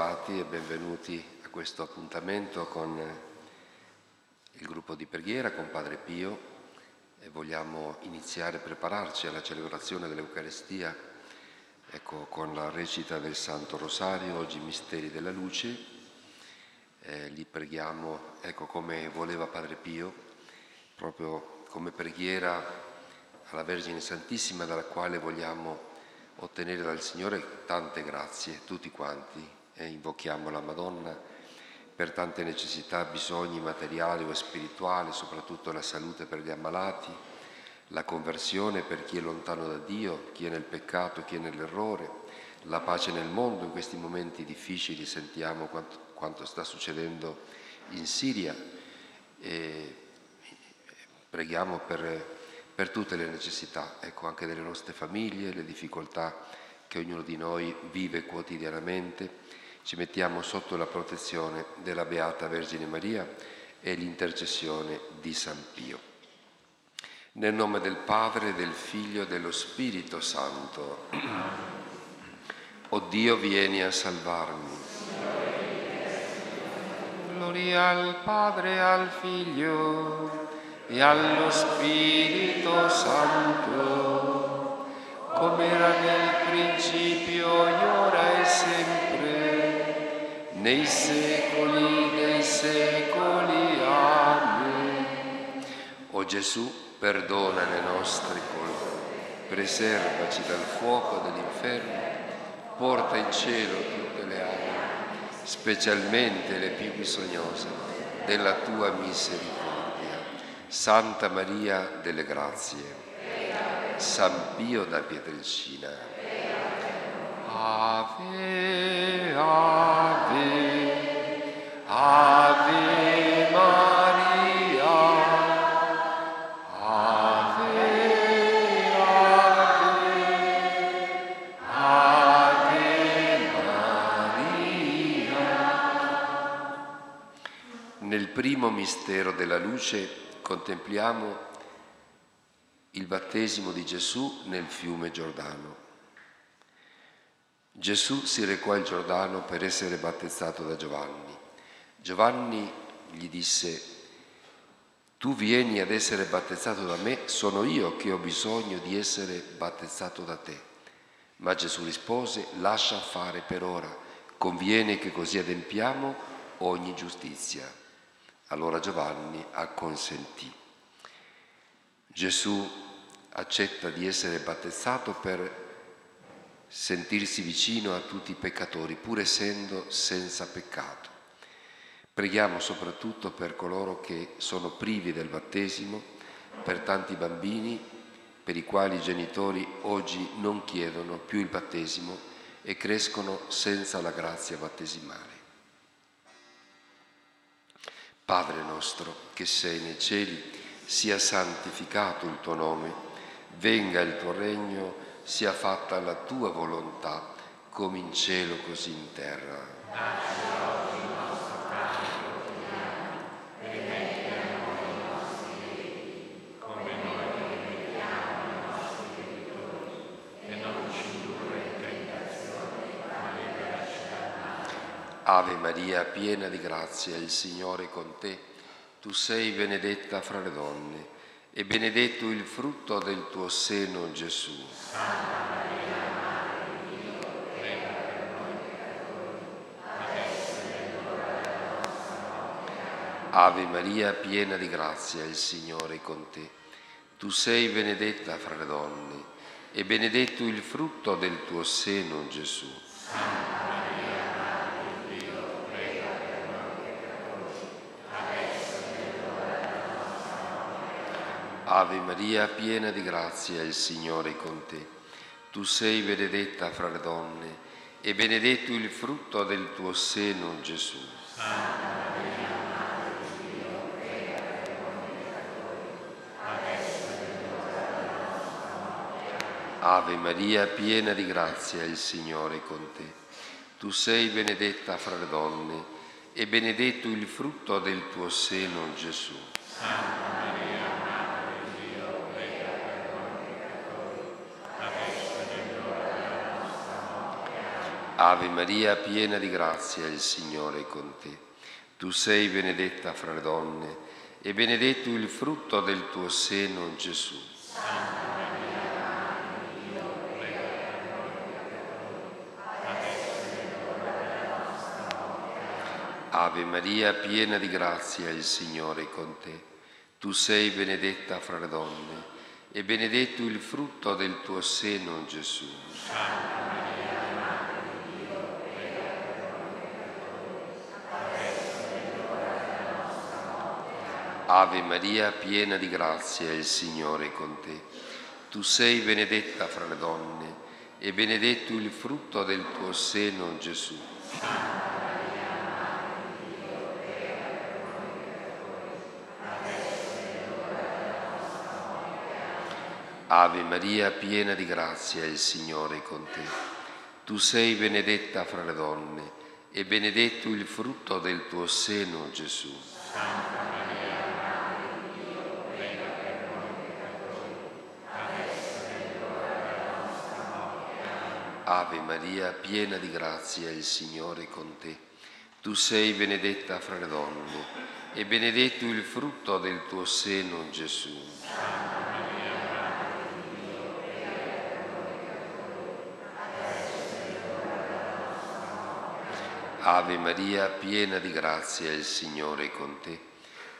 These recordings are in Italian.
ritrovati e benvenuti a questo appuntamento con il gruppo di preghiera, con Padre Pio e vogliamo iniziare a prepararci alla celebrazione dell'Eucaristia ecco, con la recita del Santo Rosario, oggi Misteri della Luce. Eh, li preghiamo, ecco come voleva Padre Pio, proprio come preghiera alla Vergine Santissima dalla quale vogliamo ottenere dal Signore tante grazie, tutti quanti, e invochiamo la Madonna per tante necessità, bisogni materiali o spirituali, soprattutto la salute per gli ammalati, la conversione per chi è lontano da Dio, chi è nel peccato, chi è nell'errore, la pace nel mondo. In questi momenti difficili sentiamo quanto, quanto sta succedendo in Siria e preghiamo per per tutte le necessità, ecco anche delle nostre famiglie, le difficoltà che ognuno di noi vive quotidianamente. Ci mettiamo sotto la protezione della Beata Vergine Maria e l'intercessione di San Pio. Nel nome del Padre, del Figlio e dello Spirito Santo. O Dio, vieni a salvarmi. Gloria al Padre al Figlio e allo Spirito Santo, come era nel principio, ora e sempre, nei secoli dei secoli. Amen. O Gesù, perdona le nostre colpe, preservaci dal fuoco dell'inferno, porta in cielo tutte le anime, specialmente le più bisognose della tua misericordia. Santa Maria delle Grazie, San Pio da Pietrelcina, Ave, Ave, primo mistero della luce contempliamo il battesimo di Gesù nel fiume Giordano. Gesù si recò al Giordano per essere battezzato da Giovanni. Giovanni gli disse, tu vieni ad essere battezzato da me, sono io che ho bisogno di essere battezzato da te. Ma Gesù rispose, lascia fare per ora, conviene che così adempiamo ogni giustizia. Allora Giovanni acconsentì. Gesù accetta di essere battezzato per sentirsi vicino a tutti i peccatori, pur essendo senza peccato. Preghiamo soprattutto per coloro che sono privi del battesimo, per tanti bambini per i quali i genitori oggi non chiedono più il battesimo e crescono senza la grazia battesimale. Padre nostro che sei nei cieli, sia santificato il tuo nome, venga il tuo regno, sia fatta la tua volontà, come in cielo così in terra. Ave Maria, piena di grazia, il Signore è con te. Tu sei benedetta fra le donne e benedetto il frutto del tuo seno, Gesù. Ave Maria, piena di grazia, il Signore è con te. Tu sei benedetta fra le donne e benedetto il frutto del tuo seno, Gesù. Ave Maria, piena di grazia, il Signore è con te. Tu sei benedetta fra le donne e benedetto il frutto del tuo seno, Gesù. Santa Madre di Dio, prega per noi peccatori, adesso è l'ora nostra morte. Ave Maria, piena di grazia, il Signore è con te. Tu sei benedetta fra le donne e benedetto il frutto del tuo seno, Gesù. Santa Ave Maria, piena di grazia, il Signore è con te. Tu sei benedetta fra le donne e benedetto il frutto del tuo seno, Gesù. Ave Maria, piena di grazia, il Signore è con te. Tu sei benedetta fra le donne e benedetto il frutto del tuo seno, Gesù. Santa Ave Maria, piena di grazia, il Signore è con te. Tu sei benedetta fra le donne e benedetto il frutto del tuo seno, Gesù. Ave Maria, piena di grazia, il Signore è con te. Tu sei benedetta fra le donne e benedetto il frutto del tuo seno, Gesù. Santa Ave Maria, piena di grazia, il Signore è con te. Tu sei benedetta fra le donne e benedetto il frutto del tuo seno, Gesù. Ave Maria, piena di grazia, il Signore è con te.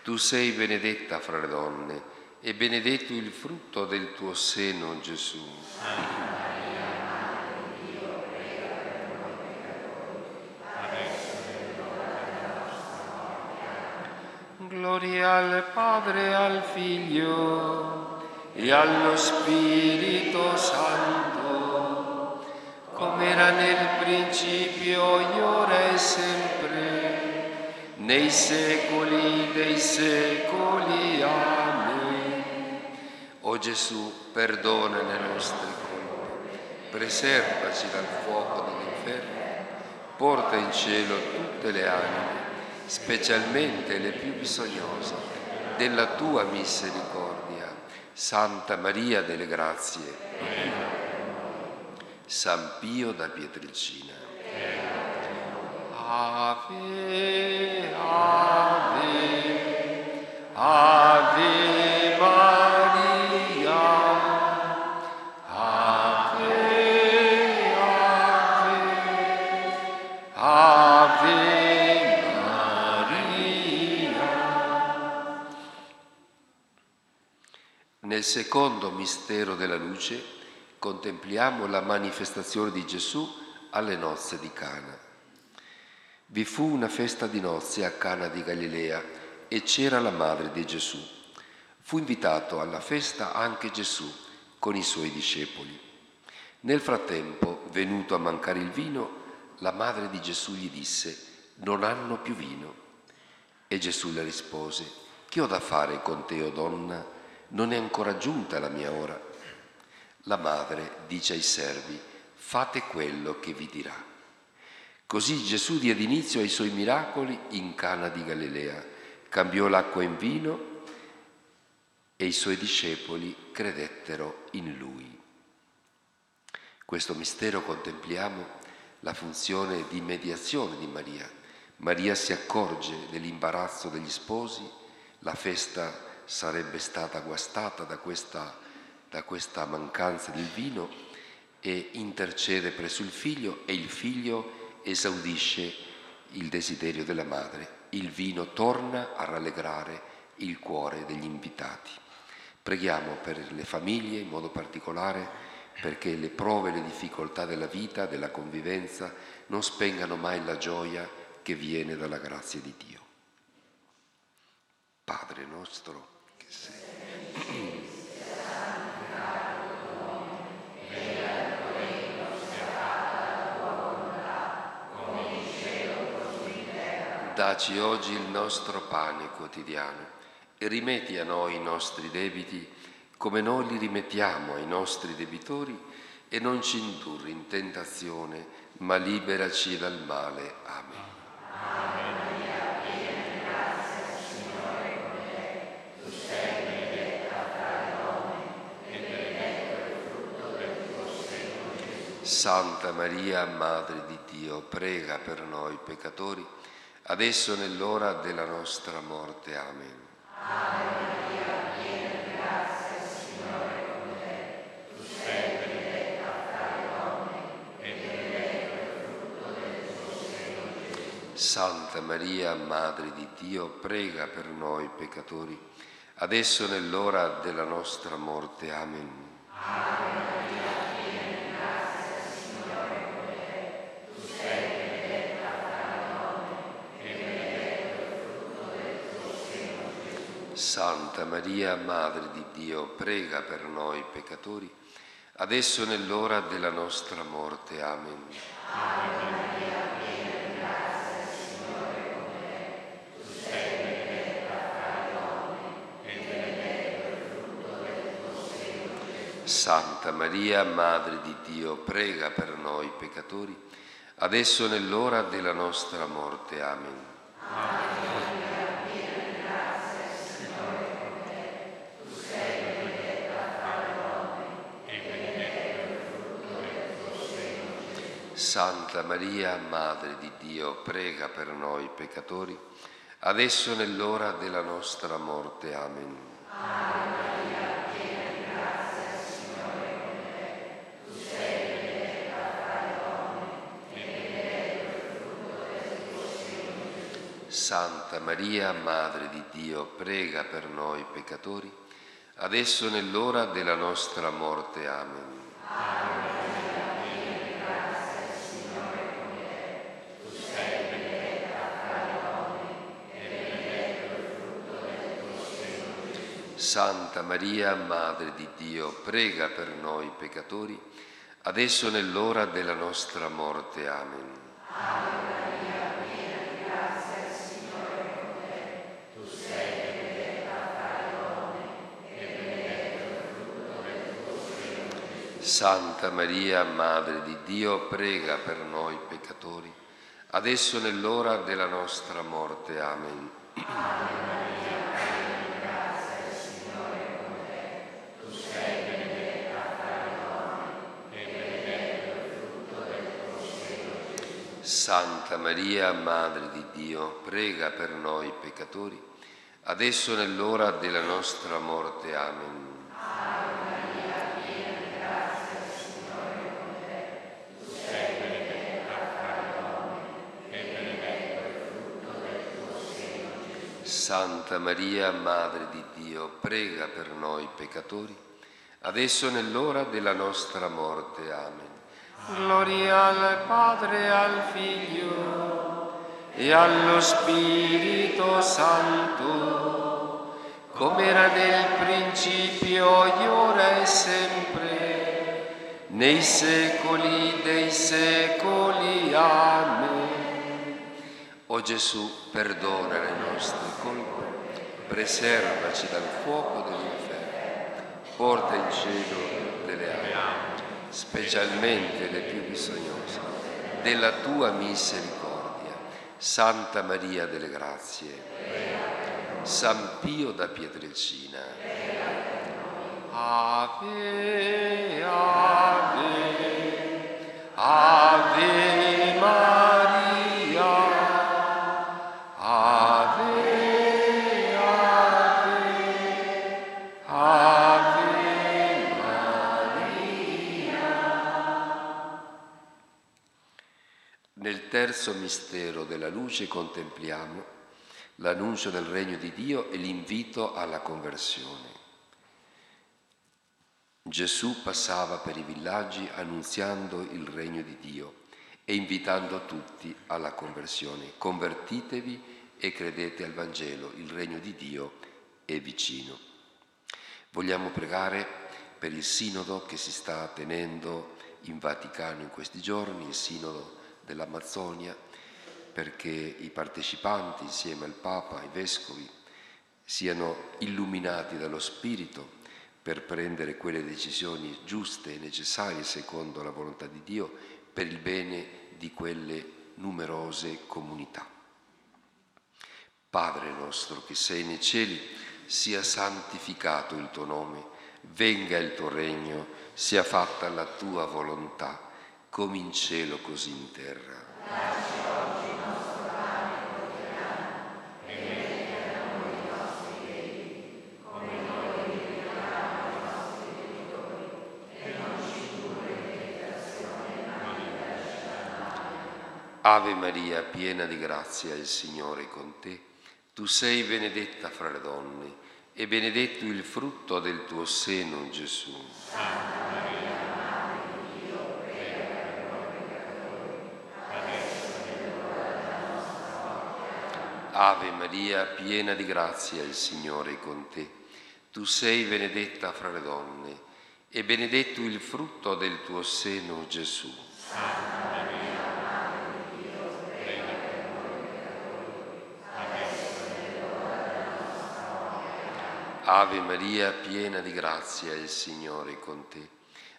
Tu sei benedetta fra le donne e benedetto il frutto del tuo seno, Gesù. Amen. Gloria al Padre, al Figlio e allo Spirito Santo, come era nel principio, ora e sempre, nei secoli dei secoli. Amen. O Gesù, perdona le nostre colpe, preservaci dal fuoco dell'inferno, porta in cielo tutte le anime specialmente le più bisognose della tua misericordia. Santa Maria delle Grazie, San Pio da Pietrelcina. Ave, ave, ave Nel secondo mistero della luce contempliamo la manifestazione di Gesù alle nozze di Cana. Vi fu una festa di nozze a Cana di Galilea e c'era la madre di Gesù. Fu invitato alla festa anche Gesù con i suoi discepoli. Nel frattempo, venuto a mancare il vino, la madre di Gesù gli disse, non hanno più vino. E Gesù le rispose, che ho da fare con te, o oh donna? Non è ancora giunta la mia ora. La madre dice ai servi, fate quello che vi dirà. Così Gesù diede inizio ai suoi miracoli in Cana di Galilea, cambiò l'acqua in vino e i suoi discepoli credettero in lui. Questo mistero contempliamo la funzione di mediazione di Maria. Maria si accorge dell'imbarazzo degli sposi, la festa sarebbe stata guastata da questa, da questa mancanza del vino e intercede presso il figlio e il figlio esaudisce il desiderio della madre. Il vino torna a rallegrare il cuore degli invitati. Preghiamo per le famiglie in modo particolare perché le prove e le difficoltà della vita, della convivenza, non spengano mai la gioia che viene dalla grazia di Dio. Padre nostro, Daci oggi il nostro pane quotidiano e rimetti a noi i nostri debiti come noi li rimettiamo ai nostri debitori e non ci indurri in tentazione, ma liberaci dal male. Amen. Santa Maria, Madre di Dio, prega per noi peccatori, adesso nell'ora della nostra morte. Amen. Ave. Santa Maria, Madre di Dio, prega per noi peccatori, adesso nell'ora della nostra morte. Amen. Ave Santa Maria, Madre di Dio, prega per noi peccatori, adesso nell'ora della nostra morte. Amen. Gesù. Santa Maria, Madre di Dio, prega per noi peccatori, adesso nell'ora della nostra morte. Amen. Santa Maria, Madre di Dio, prega per noi peccatori, adesso nell'ora della nostra morte. Amen. Santa Maria, Madre di Dio, prega per noi peccatori, adesso nell'ora della nostra morte. Amen. Santa Maria, Madre di Dio, prega per noi peccatori, adesso nell'ora della nostra morte. Amen. Santa Maria, Madre di Dio, prega per noi peccatori, adesso nell'ora della nostra morte. Amen. Santa Maria, Madre di Dio, prega per noi peccatori, adesso nell'ora della nostra morte. Amen. Santa Maria, Madre di Dio, prega per noi peccatori, adesso nell'ora della nostra morte. Amen. Gloria al Padre, al Figlio e allo Spirito Santo, come era nel principio, e ora e sempre, nei secoli dei secoli. Amen. O Gesù, perdona le nostre colpe, preservaci dal fuoco dell'inferno, porta in cielo delle anime, specialmente le più bisognose, della tua misericordia. Santa Maria delle Grazie, San Pio da Pietrelcina, Ave, terzo mistero della luce contempliamo l'annuncio del regno di Dio e l'invito alla conversione. Gesù passava per i villaggi annunziando il regno di Dio e invitando tutti alla conversione. Convertitevi e credete al Vangelo, il regno di Dio è vicino. Vogliamo pregare per il sinodo che si sta tenendo in Vaticano in questi giorni, il sinodo dell'Amazzonia, perché i partecipanti insieme al Papa, ai Vescovi, siano illuminati dallo Spirito per prendere quelle decisioni giuste e necessarie secondo la volontà di Dio per il bene di quelle numerose comunità. Padre nostro che sei nei cieli, sia santificato il tuo nome, venga il tuo regno, sia fatta la tua volontà, come in cielo così in terra. Ave Maria, piena di grazia, il Signore è con te. Tu sei benedetta fra le donne e benedetto il frutto del tuo seno, Gesù. Santa Maria, Madre di Dio, prega per noi peccatori, adesso è l'ora della nostra morte. Ave Maria, piena di grazia, il Signore è con te. Tu sei benedetta fra le donne e benedetto il frutto del tuo seno, Gesù. Santa Maria. Ave Maria, piena di grazia, il Signore è con te.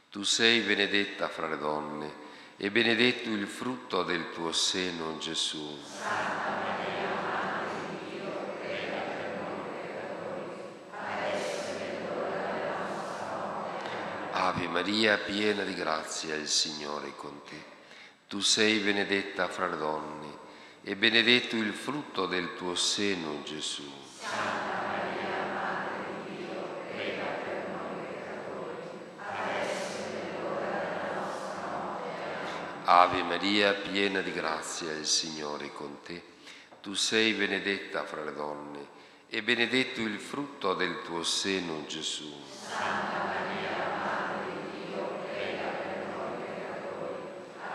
Tu sei benedetta fra le donne e benedetto il frutto del tuo seno, Gesù. Santa Maria, Madre di Dio, prega per noi peccatori, adesso è l'ora della nostra morte. Ave Maria, piena di grazia, il Signore è con te. Tu sei benedetta fra le donne e benedetto il frutto del tuo seno, Gesù. Santa Maria, Madre di Dio, prega per noi peccatori, adesso è l'ora della nostra morte. Ave Maria, piena di grazia, il Signore è con te. Tu sei benedetta fra le donne e benedetto il frutto del tuo seno, Gesù. Santa Maria, Madre di Dio, prega per noi peccatori,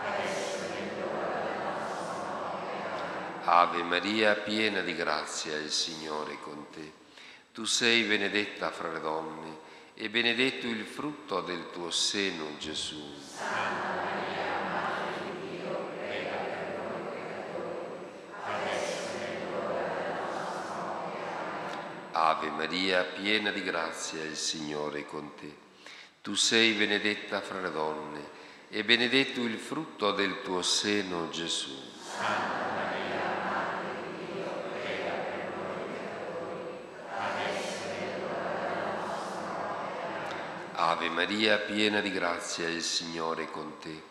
adesso è l'ora della nostra morte. Ave Maria, piena di grazia, il Signore è con te. Tu sei benedetta fra le donne e benedetto il frutto del tuo seno, Gesù. Santa Maria, Madre di Dio, prega per noi peccatori, adesso è l'ora della nostra morte. Ave Maria, piena di grazia, il Signore è con te. Tu sei benedetta fra le donne e benedetto il frutto del tuo seno, Gesù. Santa Maria, Madre di Dio, prega per noi peccatori, adesso è l'ora della nostra morte. Ave Maria, piena di grazia, il Signore è con te.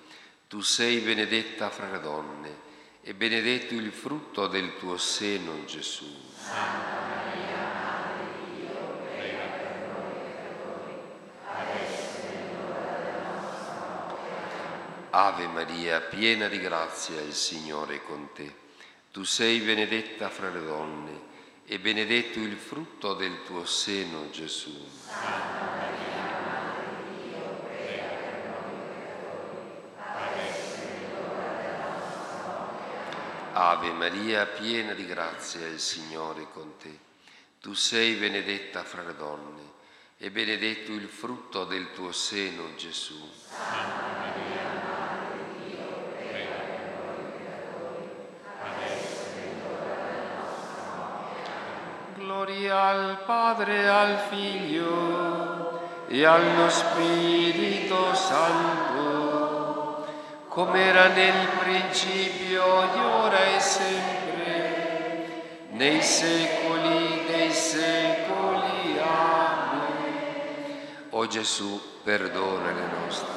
Tu sei benedetta fra le donne e benedetto il frutto del tuo seno, Gesù. Santa Maria, Madre di Dio, prega per noi peccatori, adesso è l'ora della nostra morte. Ave Maria, piena di grazia, il Signore è con te. Tu sei benedetta fra le donne e benedetto il frutto del tuo seno, Gesù. Santa Maria, Madre di Dio, prega per noi peccatori, adesso è l'ora della nostra morte. Ave Maria, piena di grazia, il Signore è con te. Tu sei benedetta fra le donne e benedetto il frutto del tuo seno, Gesù. Santa Maria, Madre di Dio, prega per noi peccatori, adesso è l'ora nostra morte. Gloria al Padre, al Figlio e allo Spirito Santo, come era nel principio, ora e sempre, nei secoli dei secoli. Amen. O Gesù, perdona le nostre,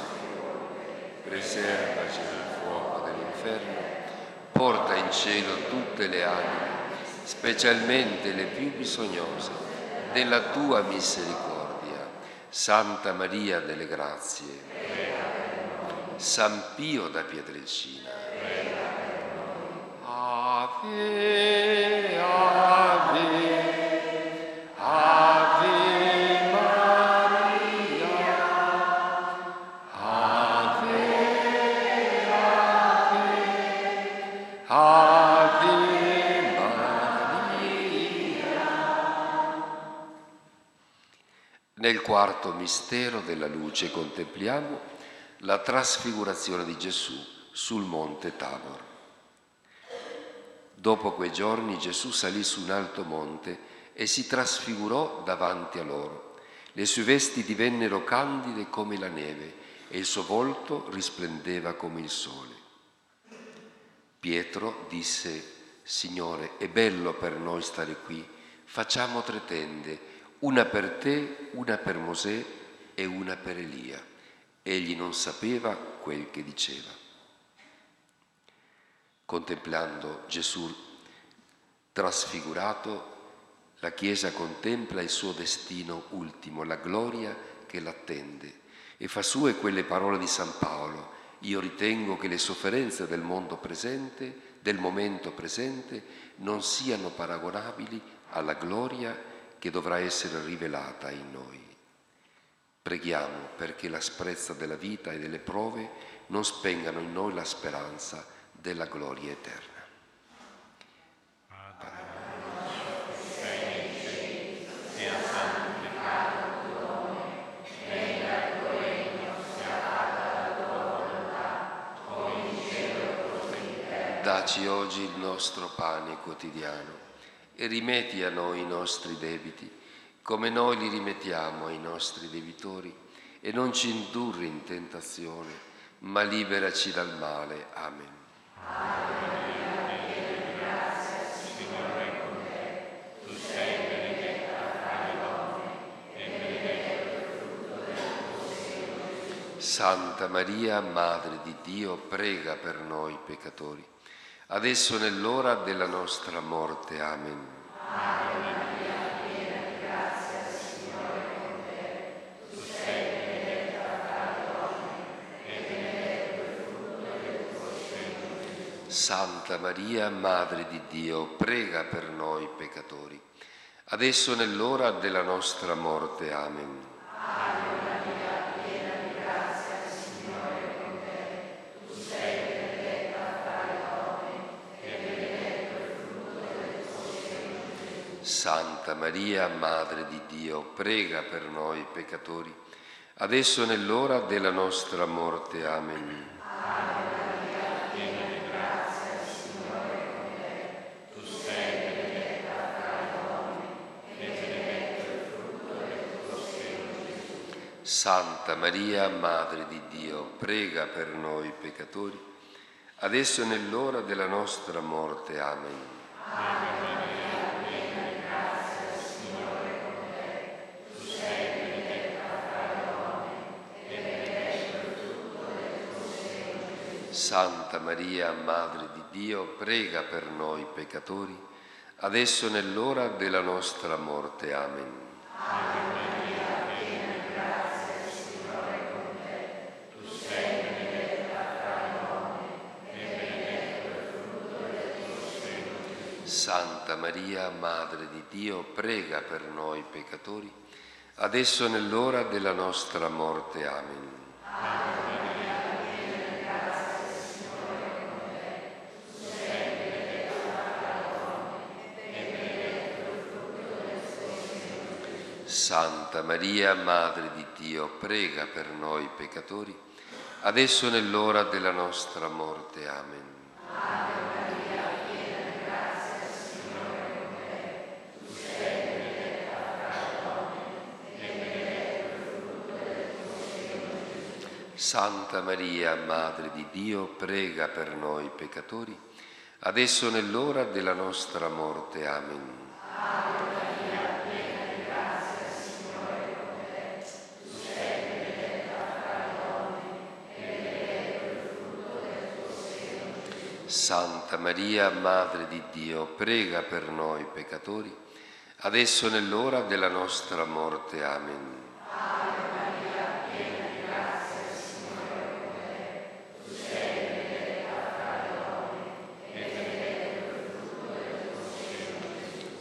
preservaci dal fuoco dell'inferno, porta in cielo tutte le anime, specialmente le più bisognose della tua misericordia. Santa Maria delle Grazie, San Pio da Pietrelcina, Ave, ave, ave Maria. Ave, ave, ave Maria. Nel quarto mistero della luce contempliamo la trasfigurazione di Gesù sul monte Tabor. Dopo quei giorni Gesù salì su un alto monte e si trasfigurò davanti a loro. Le sue vesti divennero candide come la neve e il suo volto risplendeva come il sole. Pietro disse, Signore, è bello per noi stare qui, facciamo tre tende, una per te, una per Mosè e una per Elia. Egli non sapeva quel che diceva. Contemplando Gesù trasfigurato, la Chiesa contempla il suo destino ultimo, la gloria che l'attende e fa sue quelle parole di San Paolo. Io ritengo che le sofferenze del mondo presente, del momento presente, non siano paragonabili alla gloria che dovrà essere rivelata in noi. Preghiamo perché l'asprezza della vita e delle prove non spengano in noi la speranza della gloria eterna. Daci oggi il nostro pane quotidiano e rimetti a noi i nostri debiti, come noi li rimettiamo ai nostri debitori, e non ci indurre in tentazione, ma liberaci dal male. Amen. Santa Maria, Madre di Dio, prega per noi peccatori adesso nell'ora della nostra morte. Amen. Santa Maria, Madre di Dio, prega per noi peccatori, adesso nell'ora della nostra morte. Amen. Santa Maria, Madre di Dio, prega per noi peccatori, adesso nell'ora della nostra morte. Amen. Santa Maria, Madre di Dio, prega per noi peccatori, adesso nell'ora della nostra morte. Amen. Santa Maria, Madre di Dio, prega per noi peccatori, adesso nell'ora della nostra morte. Amen. Maria, Madre di Dio, prega per noi peccatori, adesso nell'ora della nostra morte. Amen. Santa Maria, Madre di Dio, prega per noi peccatori, adesso nell'ora della nostra morte. Amen. Ave Maria, piena di grazia, il Signore è con te. Tu sei benedetta fra le donne e benedetto il frutto del tuo seno. Santa Maria, Madre di Dio, prega per noi peccatori, adesso nell'ora della nostra morte. Amen. Santa Maria, Madre di Dio, prega per noi peccatori, adesso nell'ora della nostra morte. Amen.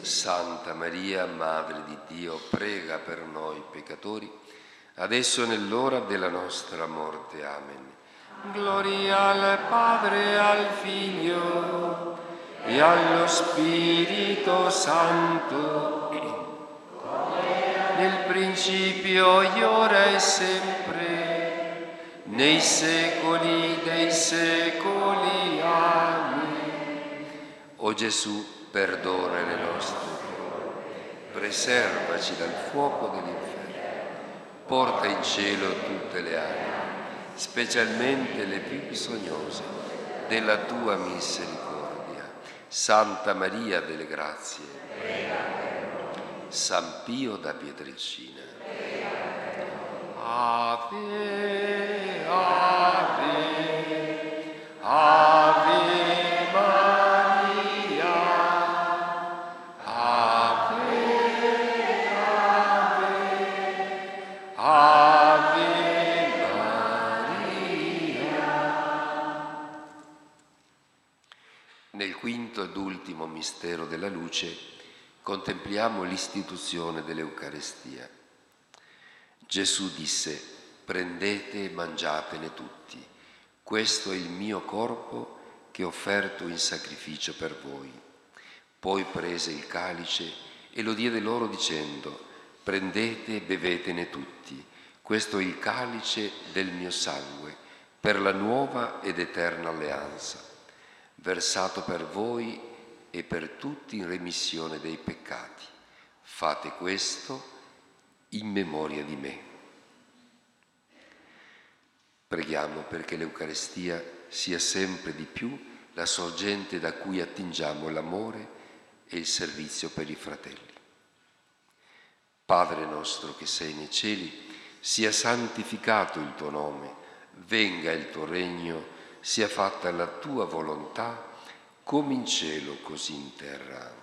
Santa Maria, Madre di Dio, prega per noi peccatori, adesso nell'ora della nostra morte. Amen. Gloria al Padre, al Figlio e allo Spirito Santo, nel principio ora e sempre, nei secoli dei secoli. Amen. O Gesù, perdona le nostre preservaci dal fuoco dell'inferno, porta in cielo tutte le anime specialmente le più bisognose della tua misericordia. Santa Maria delle Grazie, San Pio da Pietrelcina, Ave mistero della luce contempliamo l'istituzione dell'Eucarestia. Gesù disse, prendete e mangiatene tutti, questo è il mio corpo che ho offerto in sacrificio per voi. Poi prese il calice e lo diede loro dicendo, prendete e bevetene tutti, questo è il calice del mio sangue, per la nuova ed eterna alleanza, versato per voi e per tutti in remissione dei peccati. Fate questo in memoria di me. Preghiamo perché l'Eucarestia sia sempre di più la sorgente da cui attingiamo l'amore e il servizio per i fratelli. Padre nostro che sei nei cieli, sia santificato il tuo nome, venga il tuo regno, sia fatta la tua volontà, come in cielo così in terra.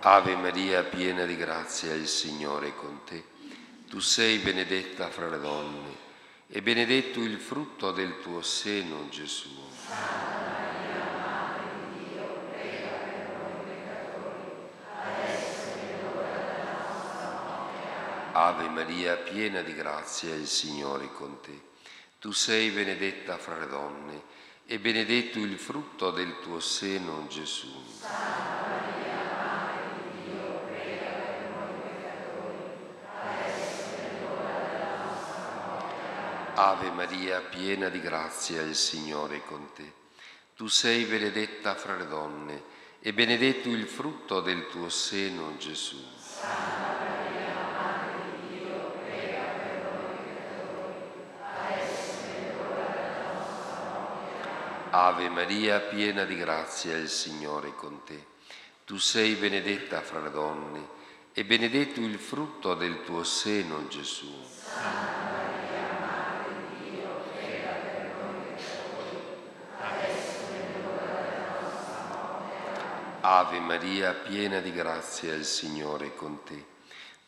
Ave Maria, piena di grazia, il Signore è con te. Tu sei benedetta fra le donne, e benedetto il frutto del tuo seno, Gesù. Santa Maria, Madre di Dio, prega per noi peccatori, adesso è l'ora della nostra morte. Ave Maria, piena di grazia, il Signore è con te. Tu sei benedetta fra le donne, e benedetto il frutto del tuo seno, Gesù. Santa Maria, Madre di Dio, prega per noi peccatori, adesso è l'ora della nostra morte. Ave Maria, piena di grazia, il Signore è con te. Tu sei benedetta fra le donne, e benedetto il frutto del tuo seno, Gesù. Santa Maria, Madre di Dio, prega per noi peccatori, adesso è l'ora della nostra morte. Ave Maria, piena di grazia, il Signore è con te. Tu sei benedetta fra le donne, e benedetto il frutto del tuo seno, Gesù. Santa Maria, Dio, prega per noi peccatori, adesso è l'ora della nostra morte. Ave Maria, piena di grazia, il Signore è con te.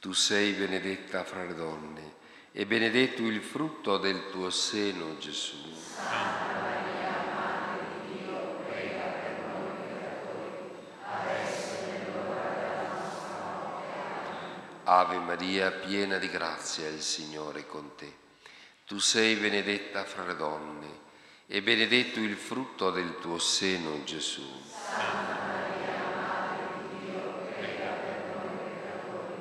Tu sei benedetta fra le donne, e benedetto il frutto del tuo seno, Gesù. Santa Maria, Madre di Dio, prega per noi peccatori, adesso è l'ora della nostra morte. Ave Maria, piena di grazia, il Signore è con te. Tu sei benedetta fra le donne, e benedetto il frutto del tuo seno, Gesù. Santa Maria, Madre di Dio, prega per noi peccatori,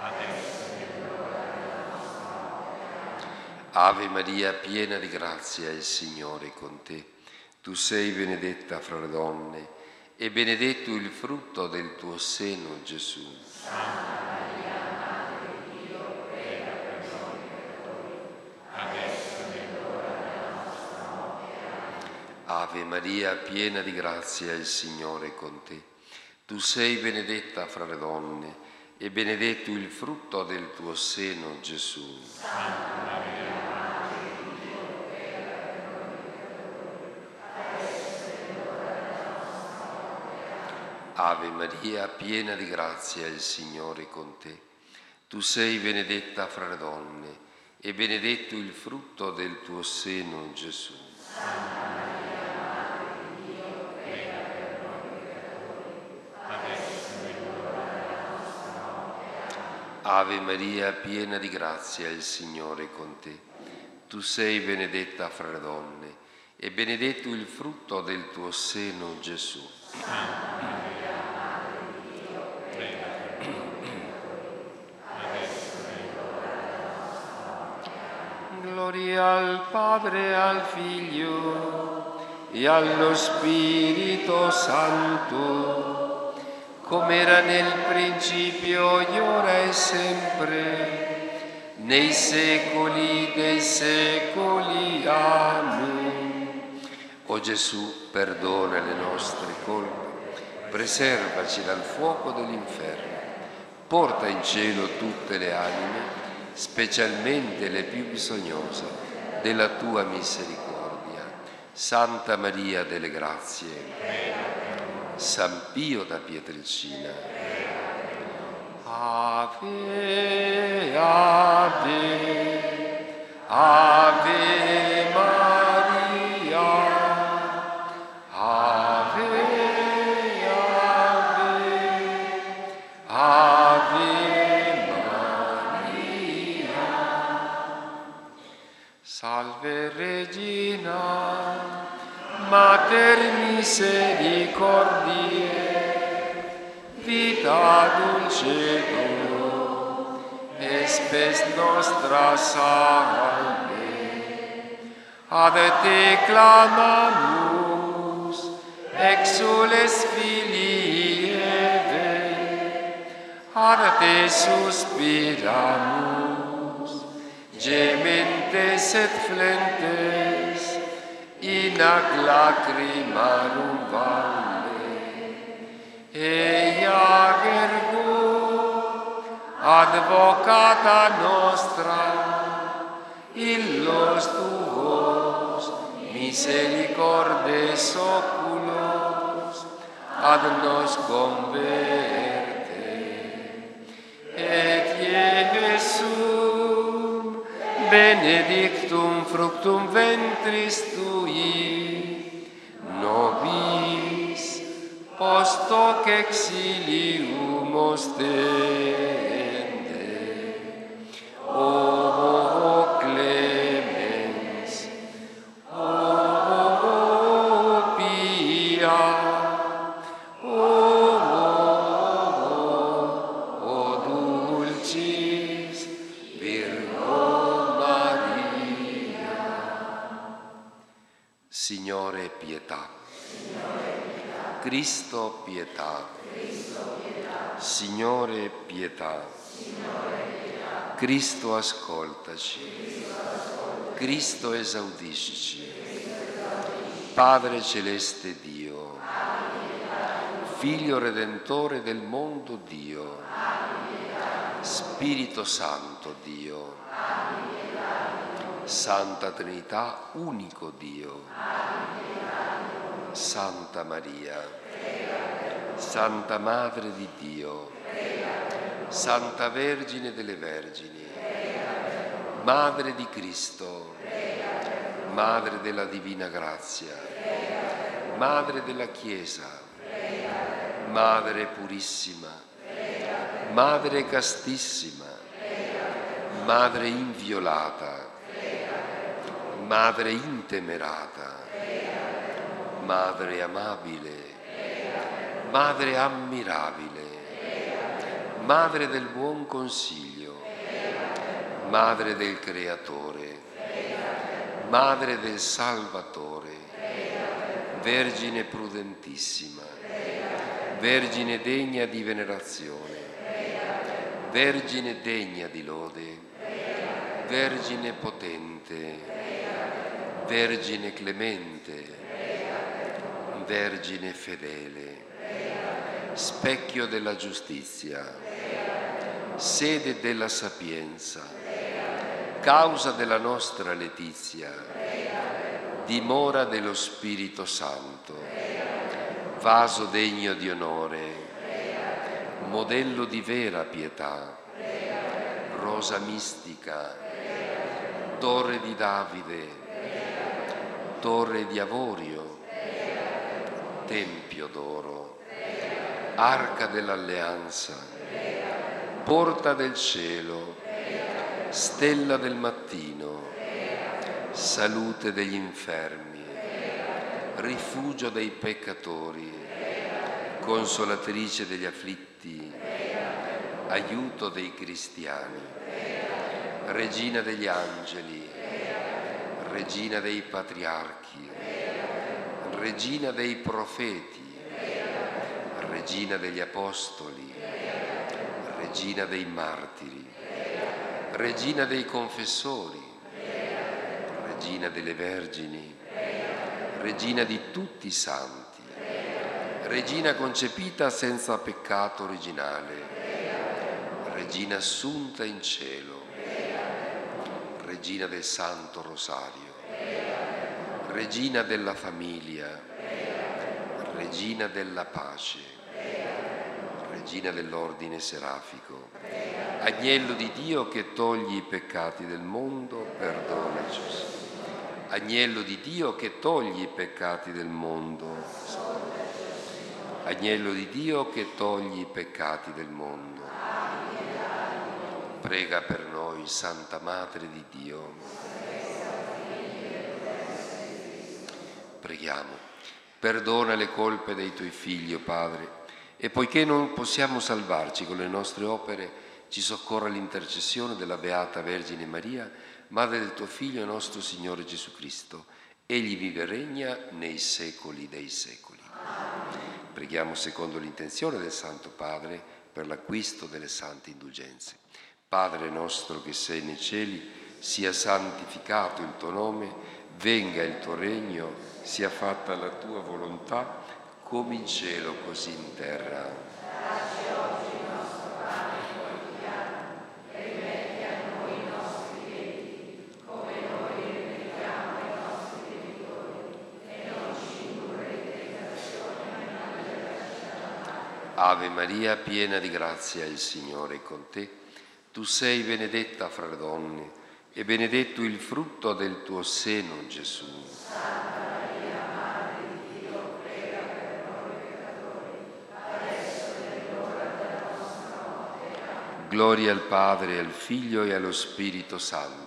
adesso è l'ora della nostra morte. Ave Maria, piena di grazia, il Signore è con te. Tu sei benedetta fra le donne, e benedetto il frutto del tuo seno, Gesù. Santa Maria, Madre di Dio, prega per noi peccatori, adesso è l'ora della nostra morte. Ave Maria, piena di grazia, il Signore è con te. Tu sei benedetta fra le donne, e benedetto il frutto del tuo seno, Gesù. Santa Maria. Ave Maria, piena di grazia, il Signore è con te. Tu sei benedetta fra le donne, e benedetto il frutto del tuo seno, Gesù. Santa Maria, Madre di Dio, prega per noi peccatori, adesso è l'ora della nostra morte. Ave Maria, piena di grazia, il Signore è con te. Tu sei benedetta fra le donne, e benedetto il frutto del tuo seno, Gesù. Gloria al Padre, al Figlio e allo Spirito Santo, come era nel principio, ora e sempre, nei secoli dei secoli. Amen. O Gesù, perdona le nostre colpe, preservaci dal fuoco dell'inferno, porta in cielo tutte le anime, specialmente le più bisognose della tua misericordia. Santa Maria delle Grazie, San Pio da Pietrelcina. Ave, ave, ave Maria. Ave, ave, ave Maria. Salve Regina, Mater misericordie, vita dulcedo, espes nostra salve. Ad te clamamus, exules filii Eve, ad te suspiramus, gementes et flentes, in ac lacrimarum valle eia ergo advocata nostra illos tuos misericordes oculos ad nos converte et benedictum fructum ventris tui, nobis post hoc exilium ostens. Cristo ascoltaci. Cristo esaudiscici. Padre celeste Dio. Figlio redentore del mondo Dio. Spirito Santo Dio. Santa Trinità, unico Dio. Santa Maria. Santa Madre di Dio. Santa Vergine delle Vergini. Madre di Cristo. Madre della Divina Grazia. Madre della Chiesa. Madre purissima. Madre castissima. Madre inviolata. Madre intemerata. Madre amabile. Madre ammirabile. Madre del buon consiglio. Madre del Creatore. Madre del Salvatore. Vergine prudentissima. Vergine degna di venerazione. Vergine degna di lode. Vergine potente. Vergine clemente. Vergine fedele. Specchio della giustizia. Sede della sapienza. Causa della nostra letizia. Dimora dello Spirito Santo. Vaso degno di onore. Modello di vera pietà. Rosa mistica. Torre di Davide. Torre di Avorio. Tempio d'oro. Arca dell'alleanza. Porta del cielo. Stella del mattino. Salute degli infermi. Rifugio dei peccatori. Consolatrice degli afflitti. Aiuto dei cristiani. Regina degli angeli. Regina dei patriarchi. Regina dei profeti. Regina degli apostoli. Regina dei martiri. Regina dei confessori. Regina delle vergini. Regina di tutti i santi. Regina concepita senza peccato originale. Regina assunta in cielo. Regina del Santo Rosario. Regina della famiglia. Regina della pace, Regina dell'ordine serafico, Agnello di Dio che togli i peccati del mondo, perdonaci. Agnello di Dio che togli i peccati del mondo. Agnello di Dio che togli i peccati del mondo. Prega per noi, Santa Madre di Dio. Preghiamo. Perdona le colpe dei tuoi figli, oh Padre, e poiché non possiamo salvarci con le nostre opere, ci soccorra l'intercessione della Beata Vergine Maria, Madre del tuo Figlio e nostro Signore Gesù Cristo. Egli vive e regna nei secoli dei secoli. Preghiamo secondo l'intenzione del Santo Padre per l'acquisto delle sante indulgenze. Padre nostro che sei nei cieli, sia santificato il tuo nome, venga il tuo regno, sia fatta la tua volontà, come in cielo così in terra. Ave Maria, piena di grazia, il Signore è con te. Tu sei benedetta fra le donne e benedetto il frutto del tuo seno, Gesù. Santa Maria, Madre di Dio, prega per noi peccatori, adesso è l'ora della nostra morte. Gloria al Padre, al Figlio e allo Spirito Santo.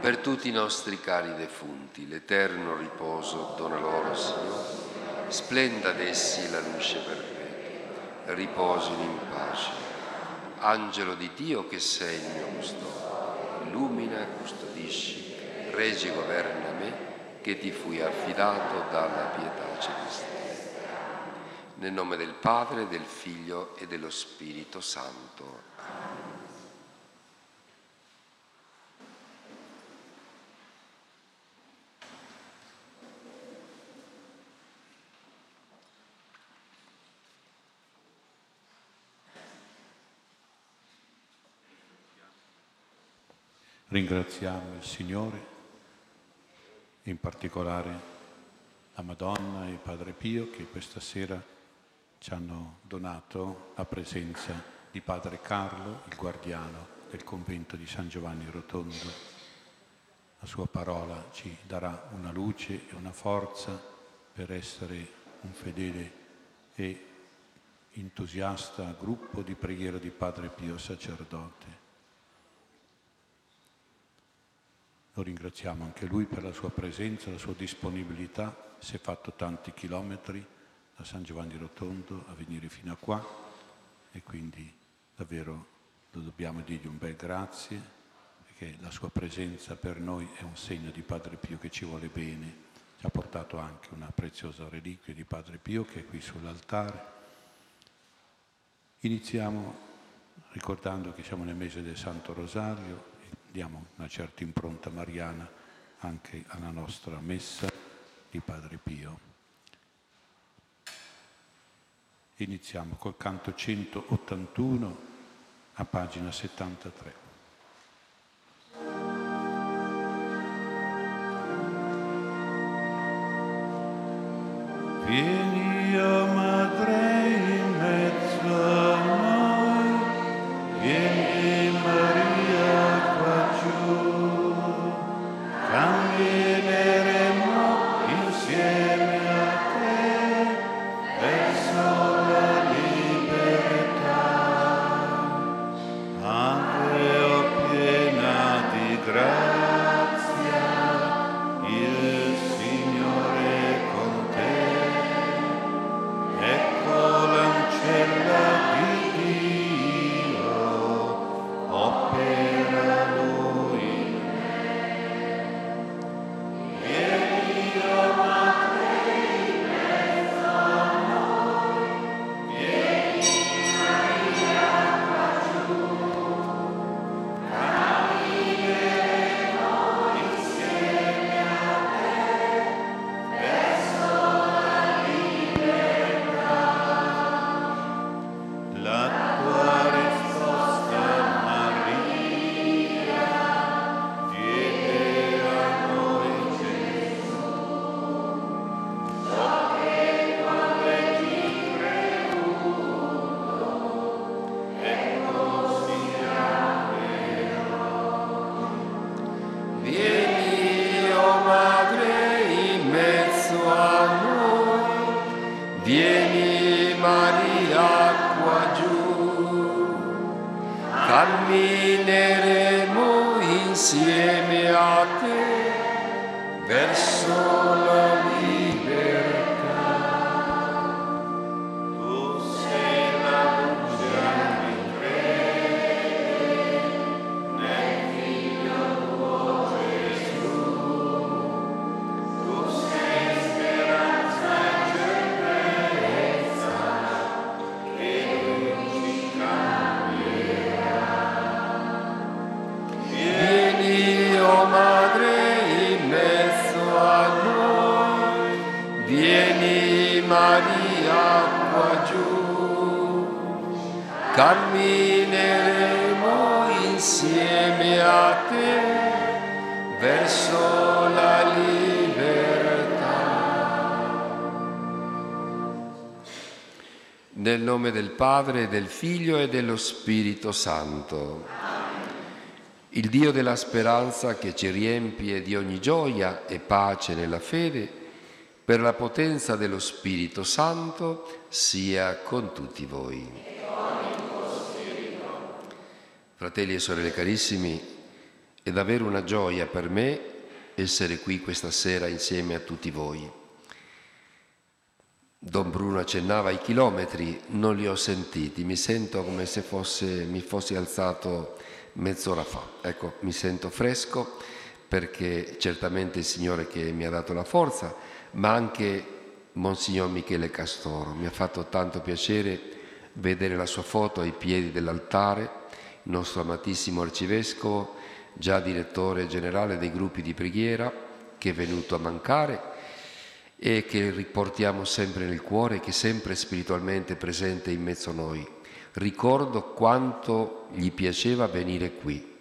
Per tutti i nostri cari defunti, l'eterno riposo dona loro, Signore. Splenda ad essi la luce perpetua. Riposino in pace. Angelo di Dio che sei il mio custode, illumina, custodisci, regge e governa me, che ti fui affidato dalla pietà celeste. Nel nome del Padre, del Figlio e dello Spirito Santo. Ringraziamo il Signore, in particolare la Madonna e il Padre Pio che questa sera ci hanno donato la presenza di Padre Carlo, il guardiano del convento di San Giovanni Rotondo. La sua parola ci darà una luce e una forza per essere un fedele e entusiasta gruppo di preghiera di Padre Pio sacerdote. Lo ringraziamo anche lui per la sua presenza, la sua disponibilità. Si è fatto tanti chilometri da San Giovanni Rotondo a venire fino a qua e quindi davvero lo dobbiamo dirgli un bel grazie perché la sua presenza per noi è un segno di Padre Pio che ci vuole bene. Ci ha portato anche una preziosa reliquia di Padre Pio che è qui sull'altare. Iniziamo ricordando che siamo nel mese del Santo Rosario diamo una certa impronta mariana anche alla nostra messa di Padre Pio. Iniziamo col canto 181 a pagina 73. Vieni, Santo. Il Dio della speranza che ci riempie di ogni gioia e pace nella fede, per la potenza dello Spirito Santo, sia con tutti voi. Fratelli e sorelle carissimi, è davvero una gioia per me essere qui questa sera insieme a tutti voi. Don Bruno accennava ai chilometri, non li ho sentiti, mi sento come se fosse, mi fossi alzato mezz'ora fa. Ecco, mi sento fresco perché certamente il Signore che mi ha dato la forza, ma anche Monsignor Michele Castoro. Mi ha fatto tanto piacere vedere la sua foto ai piedi dell'altare nostro amatissimo arcivescovo, già direttore generale dei gruppi di preghiera, che è venuto a mancare e che riportiamo sempre nel cuore, che è sempre spiritualmente presente in mezzo a noi. Ricordo quanto gli piaceva venire qui.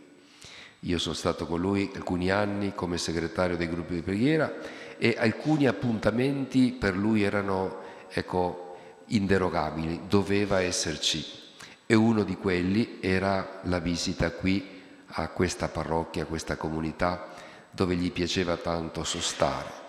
Io sono stato con lui alcuni anni come segretario dei gruppi di preghiera e alcuni appuntamenti per lui erano ecco, inderogabili, doveva esserci e uno di quelli era la visita qui a questa parrocchia, a questa comunità dove gli piaceva tanto sostare.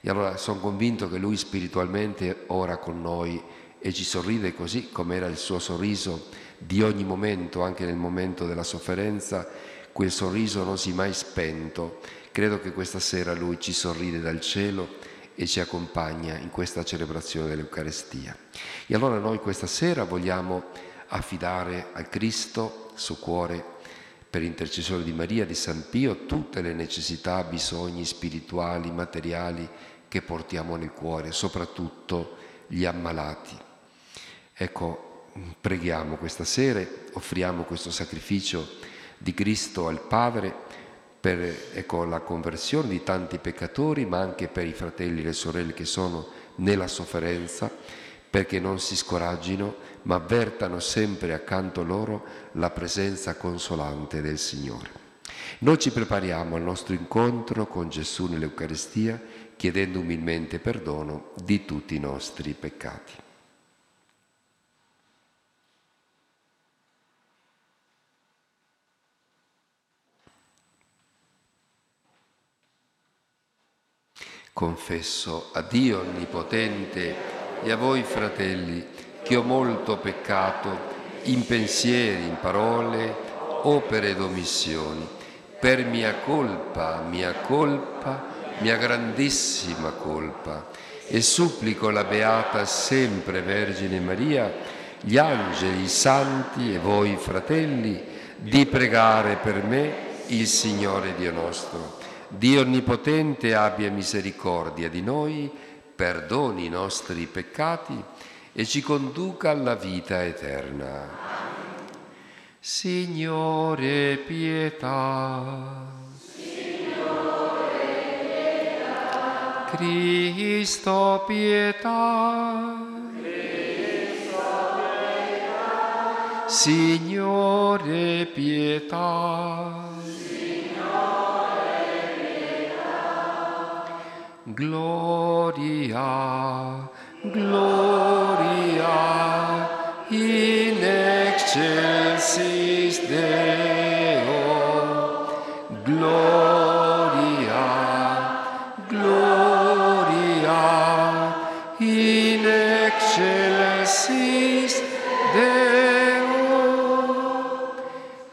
E allora sono convinto che lui spiritualmente ora con noi e ci sorride così come era il suo sorriso di ogni momento, anche nel momento della sofferenza, quel sorriso non si è mai spento. Credo che questa sera lui ci sorride dal cielo e ci accompagna in questa celebrazione dell'Eucarestia. E allora noi questa sera vogliamo affidare al Cristo, suo cuore, per intercessione di Maria, di San Pio, tutte le necessità, bisogni spirituali, materiali che portiamo nel cuore, soprattutto gli ammalati. Ecco, preghiamo questa sera, offriamo questo sacrificio di Cristo al Padre per ecco, la conversione di tanti peccatori, ma anche per i fratelli e le sorelle che sono nella sofferenza perché non si scoraggino, ma avvertano sempre accanto loro la presenza consolante del Signore. Noi ci prepariamo al nostro incontro con Gesù nell'Eucaristia, chiedendo umilmente perdono di tutti i nostri peccati. Confesso a Dio Onnipotente, e a voi fratelli, che ho molto peccato in pensieri, in parole, opere ed omissioni, per mia colpa, mia colpa, mia grandissima colpa, e supplico la Beata sempre Vergine Maria, gli angeli, i santi e voi fratelli, di pregare per me il Signore Dio nostro. Dio Onnipotente abbia misericordia di noi, perdoni i nostri peccati e ci conduca alla vita eterna. Signore, pietà. Signore, pietà. Cristo, pietà. Cristo, pietà. Signore, pietà. Gloria, gloria in excelsis Deo. Gloria, gloria in excelsis Deo.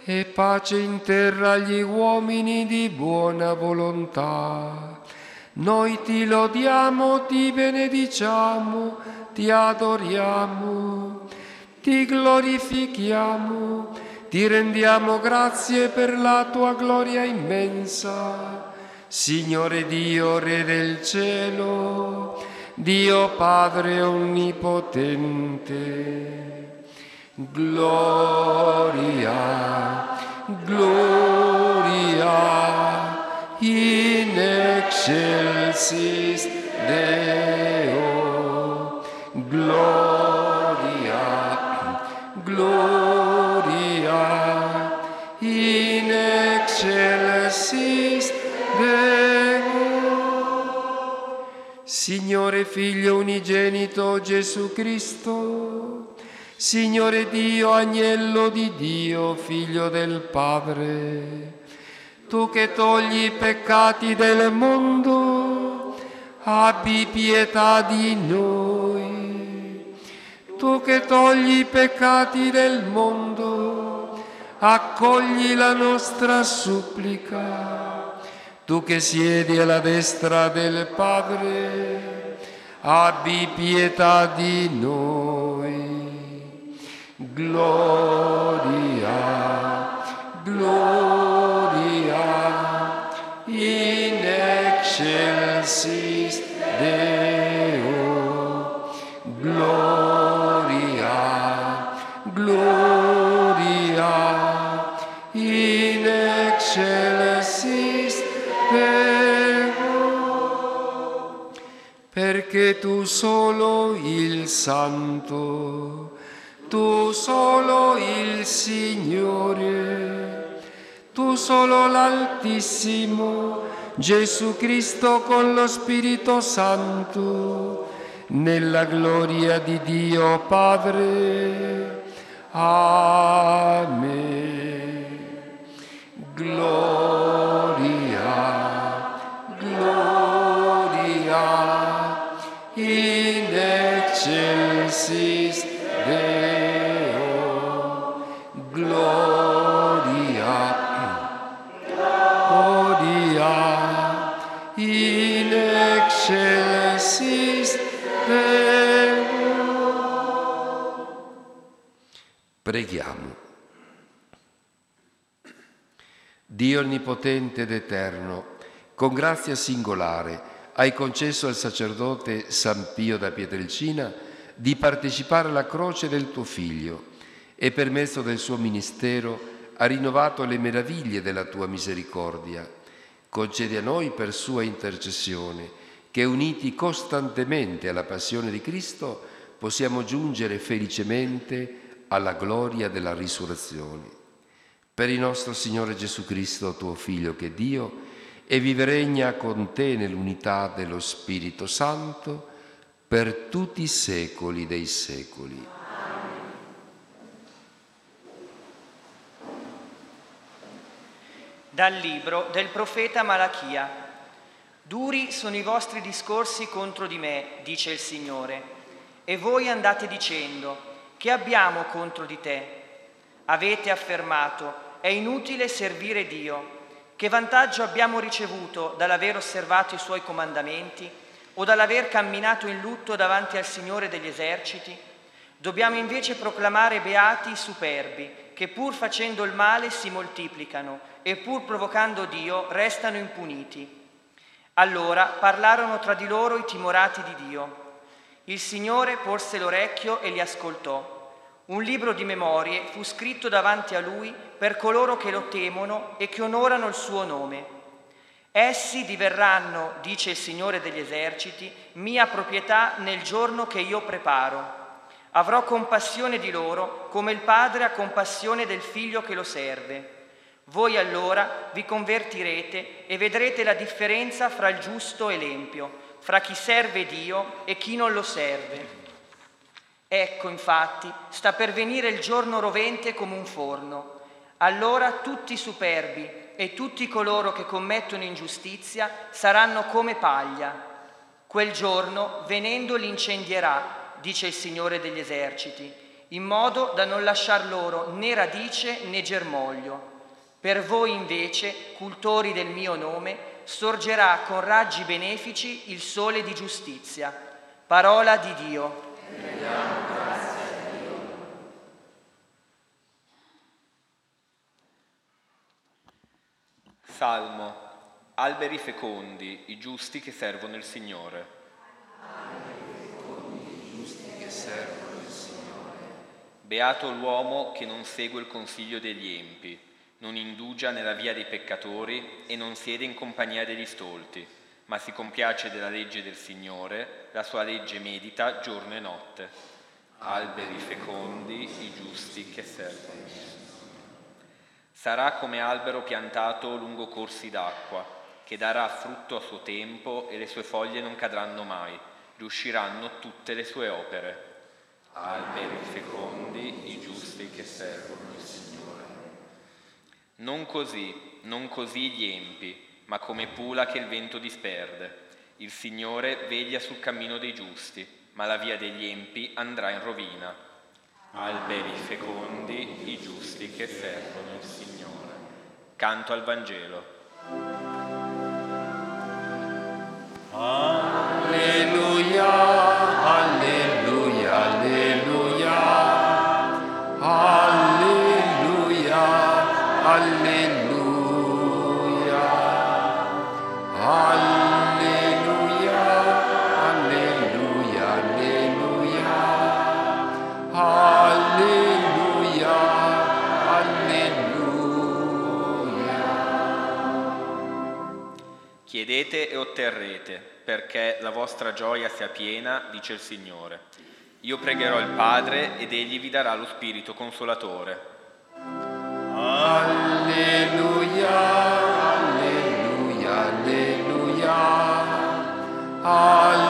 E pace in terra agli uomini di buona volontà. Noi ti lodiamo, ti benediciamo ti adoriamo, ti glorifichiamo, ti rendiamo grazie per la tua gloria immensa. Signore Dio, Re del cielo, Dio Padre Onnipotente, gloria, gloria in excelsis Deo, gloria, gloria in excelsis Deo. Signore Figlio unigenito Gesù Cristo, Signore Dio, agnello di Dio, Figlio del Padre, tu che togli i peccati del mondo, abbi pietà di noi. Tu che togli i peccati del mondo, accogli la nostra supplica. Tu che siedi alla destra del Padre, abbi pietà di noi. Gloria, gloria in excelsis Deo. Tu solo il Santo, tu solo il Signore, tu solo l'Altissimo, Gesù Cristo con lo Spirito Santo, nella gloria di Dio Padre. Amen. Gloria, gloria excelsis Deo. Gloria, gloria in excelsis Deo. Preghiamo. Dio Onnipotente ed Eterno, con grazia singolare hai concesso al sacerdote San Pio da Pietrelcina di partecipare alla croce del tuo Figlio e per mezzo del suo ministero ha rinnovato le meraviglie della tua misericordia. Concedi a noi per sua intercessione che uniti costantemente alla passione di Cristo possiamo giungere felicemente alla gloria della risurrezione. Per il nostro Signore Gesù Cristo, tuo Figlio, che è Dio, e vive regna con te nell'unità dello Spirito Santo per tutti i secoli dei secoli. Dal libro del profeta Malachia. Duri sono i vostri discorsi contro di me, dice il Signore, e voi andate dicendo, che abbiamo contro di te? Avete affermato, è inutile servire Dio. Che vantaggio abbiamo ricevuto dall'aver osservato i suoi comandamenti o dall'aver camminato in lutto davanti al Signore degli eserciti? Dobbiamo invece proclamare beati i superbi, che pur facendo il male si moltiplicano e pur provocando Dio restano impuniti. Allora parlarono tra di loro i timorati di Dio. Il Signore porse l'orecchio e li ascoltò. Un libro di memorie fu scritto davanti a lui per coloro che lo temono e che onorano il suo nome. Essi diverranno, dice il Signore degli eserciti, mia proprietà nel giorno che io preparo. Avrò compassione di loro come il Padre ha compassione del figlio che lo serve. Voi allora vi convertirete e vedrete la differenza fra il giusto e l'empio, fra chi serve Dio e chi non lo serve. Ecco infatti, sta per venire il giorno rovente come un forno. Allora tutti superbi e tutti coloro che commettono ingiustizia saranno come paglia. Quel giorno, venendo, li incendierà, dice il Signore degli eserciti, in modo da non lasciar loro né radice né germoglio. Per voi invece, cultori del mio nome, sorgerà con raggi benefici il sole di giustizia. Parola di Dio. Salmo. Alberi fecondi, i giusti che servono il Signore. Beato l'uomo che non segue il consiglio degli empi, non indugia nella via dei peccatori e non siede in compagnia degli stolti, ma si compiace della legge del Signore, la sua legge medita giorno e notte. Alberi fecondi, i giusti che servono. Sarà come albero piantato lungo corsi d'acqua, che darà frutto a suo tempo e le sue foglie non cadranno mai, riusciranno tutte le sue opere alberi fecondi, i giusti che servono il Signore. Non così, non così gli empi, ma come pula che il vento disperde. Il Signore veglia sul cammino dei giusti, ma la via degli empi andrà in rovina. Alberi fecondi, i giusti che servono il Signore. Canto al Vangelo. Alleluia. Chiedete e otterrete, perché la vostra gioia sia piena, dice il Signore. Io pregherò il Padre ed egli vi darà lo Spirito Consolatore. Alleluia, alleluia, alleluia, alleluia.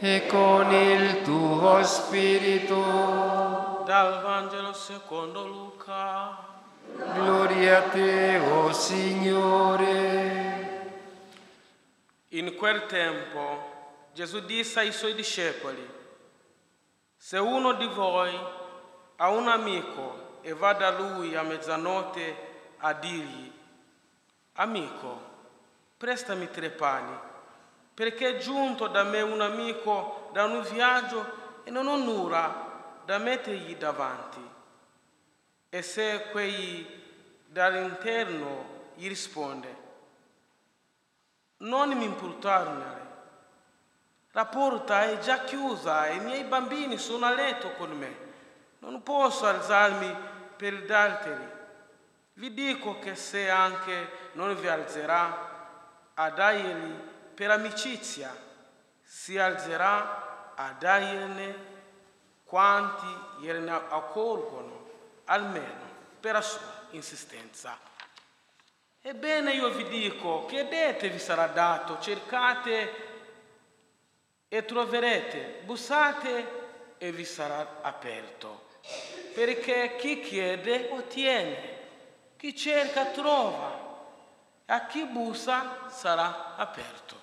E con il tuo spirito. Dal Vangelo secondo Luca. Gloria a te, o oh Signore. In quel tempo Gesù disse ai suoi discepoli, se uno di voi ha un amico e va da lui a mezzanotte a dirgli, amico, prestami tre pani perché è giunto da me un amico da un viaggio e non ho nulla da mettergli davanti. E se quei dall'interno gli risponde, non mi importarne, la porta è già chiusa e i miei bambini sono a letto con me, non posso alzarmi per darteli. Vi dico che se anche non vi alzerà a dargli per amicizia si alzerà a dargliene quanti gliene accolgono, almeno per la sua insistenza. Ebbene io vi dico, chiedete vi sarà dato, cercate e troverete, bussate e vi sarà aperto. Perché chi chiede ottiene, chi cerca trova, a chi bussa sarà aperto.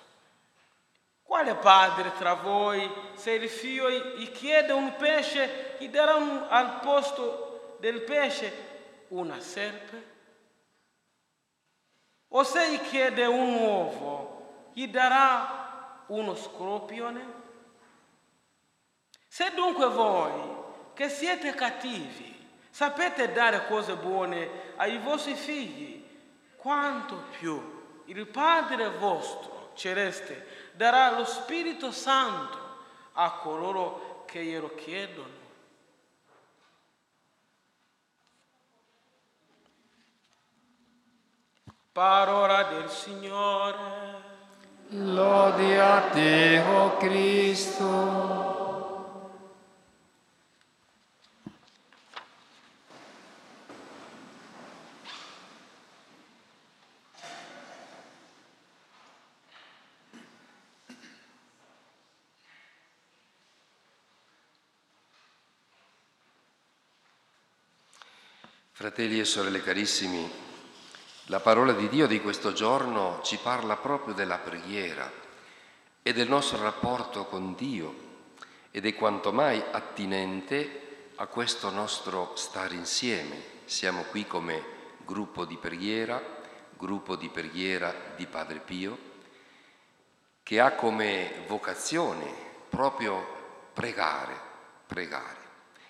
Quale padre tra voi, se il figlio gli chiede un pesce, gli darà un, al posto del pesce una serpe? O se gli chiede un uovo, gli darà uno scorpione? Se dunque voi, che siete cattivi, sapete dare cose buone ai vostri figli, quanto più il Padre vostro celeste darà lo Spirito Santo a coloro che glielo chiedono. Parola del Signore. Lode a te, oh Cristo. Fratelli e sorelle carissimi, la parola di Dio di questo giorno ci parla proprio della preghiera e del nostro rapporto con Dio ed è quanto mai attinente a questo nostro stare insieme. Siamo qui come gruppo di preghiera, gruppo di preghiera di Padre Pio, che ha come vocazione proprio pregare, pregare.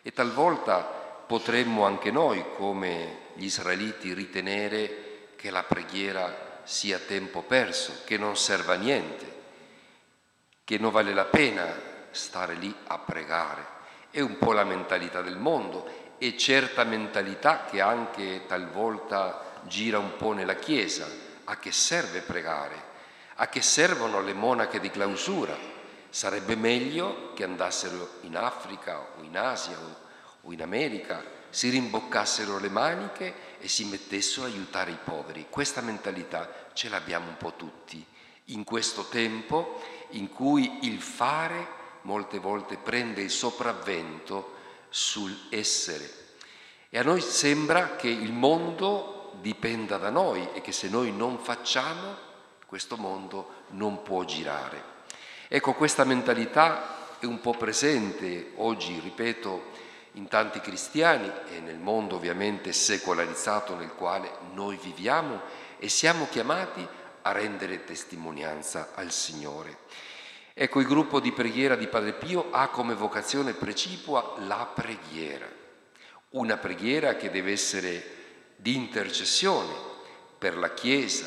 E talvolta potremmo anche noi, come gli israeliti, ritenere che la preghiera sia tempo perso, che non serva a niente, che non vale la pena stare lì a pregare. È un po' la mentalità del mondo e certa mentalità che anche talvolta gira un po' nella Chiesa. A che serve pregare? A che servono le monache di clausura? Sarebbe meglio che andassero in Africa o in Asia o o in America si rimboccassero le maniche e si mettessero a aiutare i poveri. Questa mentalità ce l'abbiamo un po' tutti in questo tempo in cui il fare molte volte prende il sopravvento sul essere. E a noi sembra che il mondo dipenda da noi e che se noi non facciamo, questo mondo non può girare. Ecco, questa mentalità è un po' presente oggi, ripeto, in tanti cristiani e nel mondo ovviamente secolarizzato nel quale noi viviamo e siamo chiamati a rendere testimonianza al Signore. Ecco, il gruppo di preghiera di Padre Pio ha come vocazione precipua la preghiera, una preghiera che deve essere di intercessione per la Chiesa,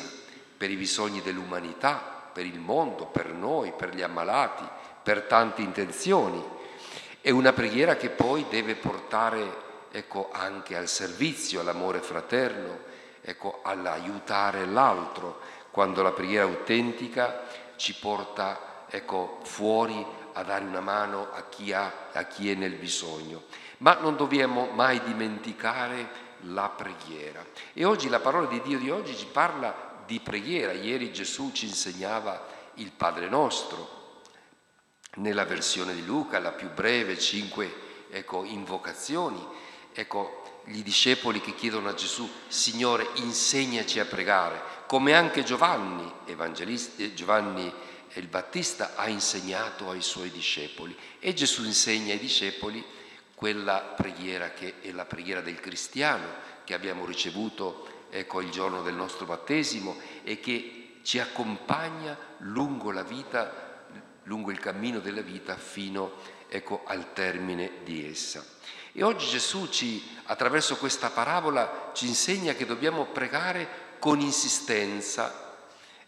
per i bisogni dell'umanità, per il mondo, per noi, per gli ammalati, per tante intenzioni è una preghiera che poi deve portare ecco, anche al servizio, all'amore fraterno, ecco, all'aiutare l'altro, quando la preghiera autentica ci porta ecco, fuori a dare una mano a chi, ha, a chi è nel bisogno. Ma non dobbiamo mai dimenticare la preghiera. E oggi la parola di Dio di oggi ci parla di preghiera. Ieri Gesù ci insegnava il Padre nostro, nella versione di Luca, la più breve, cinque ecco, invocazioni, ecco, gli discepoli che chiedono a Gesù, Signore, insegnaci a pregare, come anche Giovanni, eh, Giovanni il Battista ha insegnato ai suoi discepoli. E Gesù insegna ai discepoli quella preghiera che è la preghiera del cristiano, che abbiamo ricevuto ecco, il giorno del nostro battesimo e che ci accompagna lungo la vita lungo il cammino della vita fino ecco, al termine di essa. E oggi Gesù ci, attraverso questa parabola ci insegna che dobbiamo pregare con insistenza.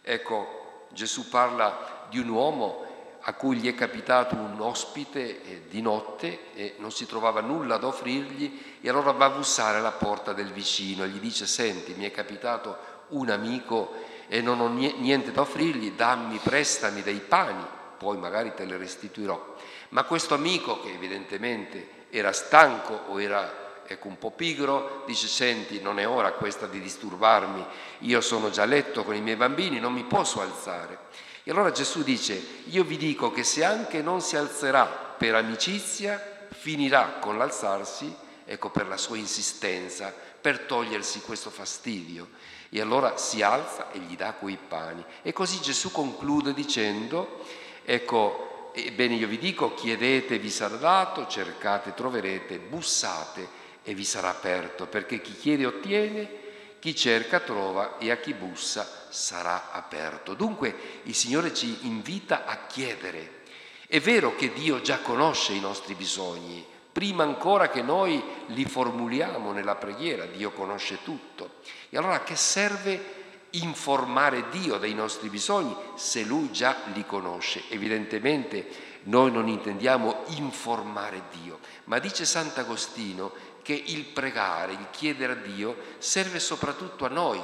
Ecco, Gesù parla di un uomo a cui gli è capitato un ospite eh, di notte e non si trovava nulla da offrirgli e allora va a bussare alla porta del vicino e gli dice senti mi è capitato un amico e non ho niente da offrirgli, dammi, prestami dei pani poi magari te le restituirò. Ma questo amico, che evidentemente era stanco o era ecco, un po' pigro, dice senti non è ora questa di disturbarmi, io sono già a letto con i miei bambini, non mi posso alzare. E allora Gesù dice, io vi dico che se anche non si alzerà per amicizia, finirà con l'alzarsi, ecco per la sua insistenza, per togliersi questo fastidio. E allora si alza e gli dà quei pani. E così Gesù conclude dicendo, Ecco, ebbene io vi dico, chiedete vi sarà dato, cercate troverete, bussate e vi sarà aperto, perché chi chiede ottiene, chi cerca trova e a chi bussa sarà aperto. Dunque il Signore ci invita a chiedere. È vero che Dio già conosce i nostri bisogni, prima ancora che noi li formuliamo nella preghiera, Dio conosce tutto. E allora che serve informare Dio dei nostri bisogni se Lui già li conosce. Evidentemente noi non intendiamo informare Dio, ma dice Sant'Agostino che il pregare, il chiedere a Dio serve soprattutto a noi,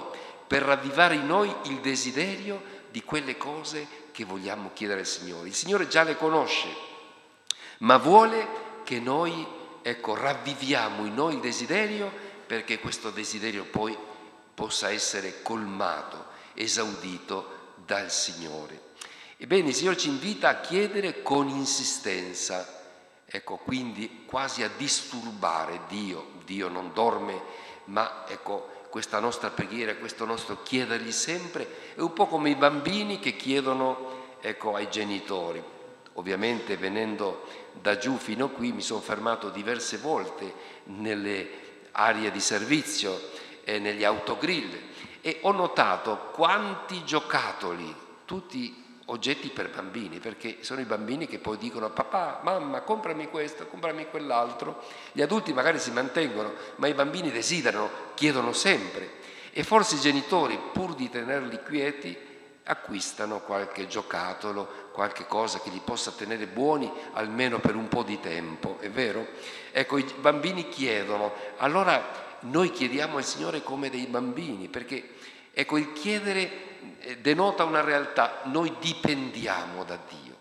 per ravvivare in noi il desiderio di quelle cose che vogliamo chiedere al Signore. Il Signore già le conosce, ma vuole che noi, ecco, ravviviamo in noi il desiderio perché questo desiderio poi possa essere colmato, esaudito dal Signore. Ebbene, il Signore ci invita a chiedere con insistenza, ecco, quindi quasi a disturbare Dio. Dio non dorme ma ecco, questa nostra preghiera, questo nostro chiedergli sempre, è un po' come i bambini che chiedono ecco, ai genitori. Ovviamente venendo da giù fino qui mi sono fermato diverse volte nelle aree di servizio e negli autogrill e ho notato quanti giocattoli, tutti oggetti per bambini, perché sono i bambini che poi dicono papà, mamma, comprami questo, comprami quell'altro. Gli adulti magari si mantengono, ma i bambini desiderano, chiedono sempre. E forse i genitori, pur di tenerli quieti, acquistano qualche giocattolo, qualche cosa che li possa tenere buoni almeno per un po' di tempo, è vero? Ecco, i bambini chiedono, allora noi chiediamo al Signore come dei bambini, perché ecco, il chiedere eh, denota una realtà, noi dipendiamo da Dio.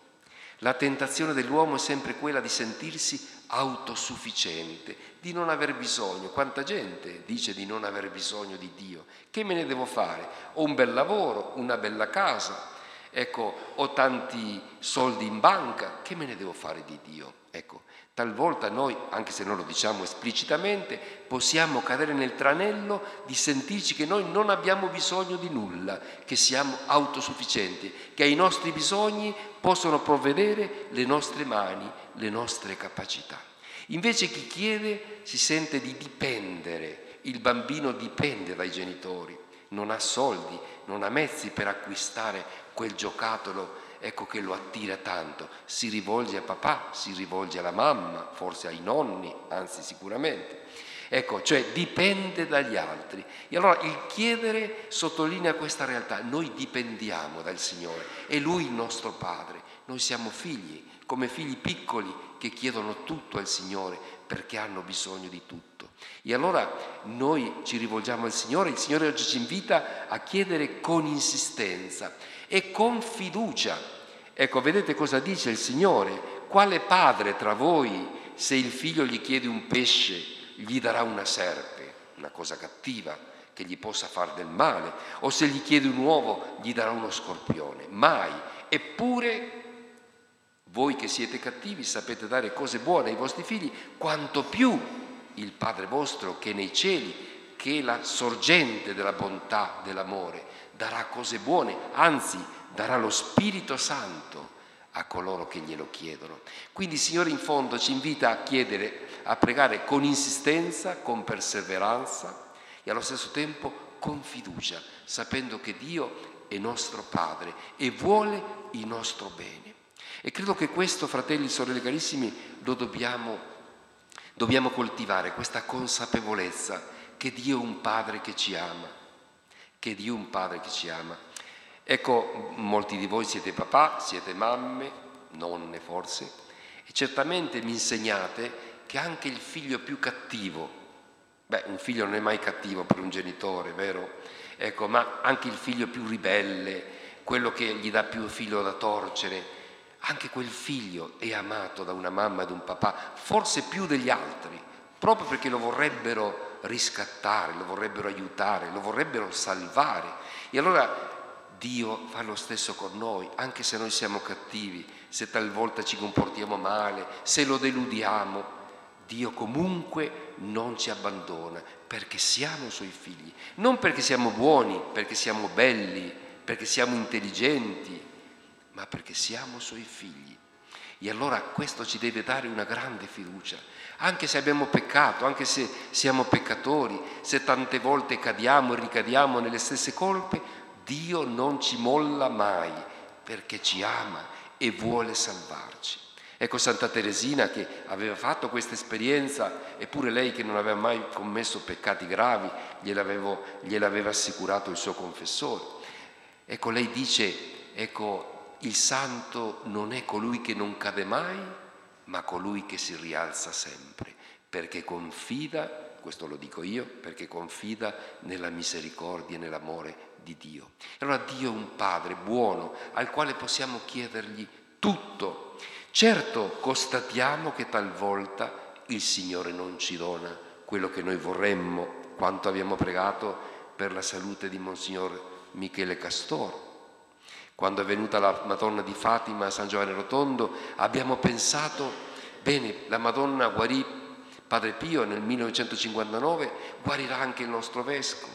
La tentazione dell'uomo è sempre quella di sentirsi autosufficiente, di non aver bisogno. Quanta gente dice di non aver bisogno di Dio? Che me ne devo fare? Ho un bel lavoro, una bella casa, ecco, ho tanti soldi in banca, che me ne devo fare di Dio? Ecco, Talvolta noi, anche se non lo diciamo esplicitamente, possiamo cadere nel tranello di sentirci che noi non abbiamo bisogno di nulla, che siamo autosufficienti, che ai nostri bisogni possono provvedere le nostre mani, le nostre capacità. Invece chi chiede si sente di dipendere, il bambino dipende dai genitori, non ha soldi, non ha mezzi per acquistare quel giocattolo ecco che lo attira tanto. Si rivolge a papà, si rivolge alla mamma, forse ai nonni, anzi sicuramente. Ecco, cioè dipende dagli altri. E allora il chiedere sottolinea questa realtà. Noi dipendiamo dal Signore, è Lui il nostro Padre. Noi siamo figli, come figli piccoli che chiedono tutto al Signore perché hanno bisogno di tutto. E allora noi ci rivolgiamo al Signore, il Signore oggi ci invita a chiedere con insistenza e con fiducia. Ecco, vedete cosa dice il Signore? Quale padre tra voi, se il figlio gli chiede un pesce, gli darà una serpe, una cosa cattiva che gli possa far del male, o se gli chiede un uovo, gli darà uno scorpione? Mai. Eppure voi che siete cattivi sapete dare cose buone ai vostri figli, quanto più il Padre vostro che è nei cieli, che è la sorgente della bontà, dell'amore, darà cose buone, anzi darà lo Spirito Santo a coloro che glielo chiedono. Quindi il Signore in fondo ci invita a chiedere, a pregare con insistenza, con perseveranza e allo stesso tempo con fiducia, sapendo che Dio è nostro Padre e vuole il nostro bene. E credo che questo, fratelli e sorelle carissimi, lo dobbiamo, dobbiamo coltivare, questa consapevolezza che Dio è un Padre che ci ama che Dio un Padre che ci ama. Ecco, molti di voi siete papà, siete mamme, nonne forse, e certamente mi insegnate che anche il figlio più cattivo, beh, un figlio non è mai cattivo per un genitore, vero? Ecco, ma anche il figlio più ribelle, quello che gli dà più filo da torcere, anche quel figlio è amato da una mamma e da un papà, forse più degli altri, proprio perché lo vorrebbero riscattare, lo vorrebbero aiutare, lo vorrebbero salvare. E allora Dio fa lo stesso con noi, anche se noi siamo cattivi, se talvolta ci comportiamo male, se lo deludiamo. Dio comunque non ci abbandona perché siamo suoi figli, non perché siamo buoni, perché siamo belli, perché siamo intelligenti, ma perché siamo suoi figli. E allora questo ci deve dare una grande fiducia, anche se abbiamo peccato, anche se siamo peccatori, se tante volte cadiamo e ricadiamo nelle stesse colpe, Dio non ci molla mai perché ci ama e vuole salvarci. Ecco Santa Teresina che aveva fatto questa esperienza, eppure lei che non aveva mai commesso peccati gravi, gliel'aveva assicurato il suo confessore. Ecco, lei dice, ecco, il santo non è colui che non cade mai, ma colui che si rialza sempre, perché confida, questo lo dico io, perché confida nella misericordia e nell'amore di Dio. Allora Dio è un Padre buono al quale possiamo chiedergli tutto. Certo constatiamo che talvolta il Signore non ci dona quello che noi vorremmo, quanto abbiamo pregato per la salute di Monsignor Michele Castoro quando è venuta la Madonna di Fatima a San Giovanni Rotondo, abbiamo pensato, bene, la Madonna guarì Padre Pio nel 1959 guarirà anche il nostro vescovo,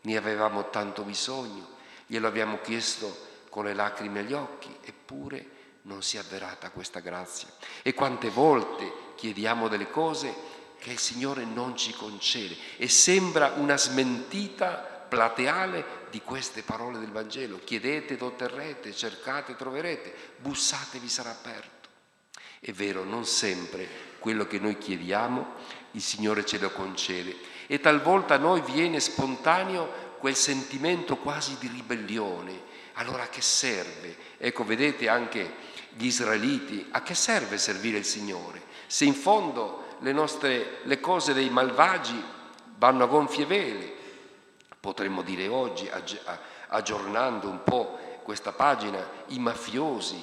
ne avevamo tanto bisogno, glielo abbiamo chiesto con le lacrime agli occhi, eppure non si è avverata questa grazia. E quante volte chiediamo delle cose che il Signore non ci concede e sembra una smentita plateale di queste parole del Vangelo. Chiedete ed otterrete, cercate, troverete, bussate, vi sarà aperto. È vero, non sempre quello che noi chiediamo il Signore ce lo concede e talvolta a noi viene spontaneo quel sentimento quasi di ribellione. Allora a che serve? Ecco, vedete anche gli israeliti, a che serve servire il Signore? Se in fondo le, nostre, le cose dei malvagi vanno a gonfie vele, potremmo dire oggi, aggiornando un po' questa pagina, i mafiosi,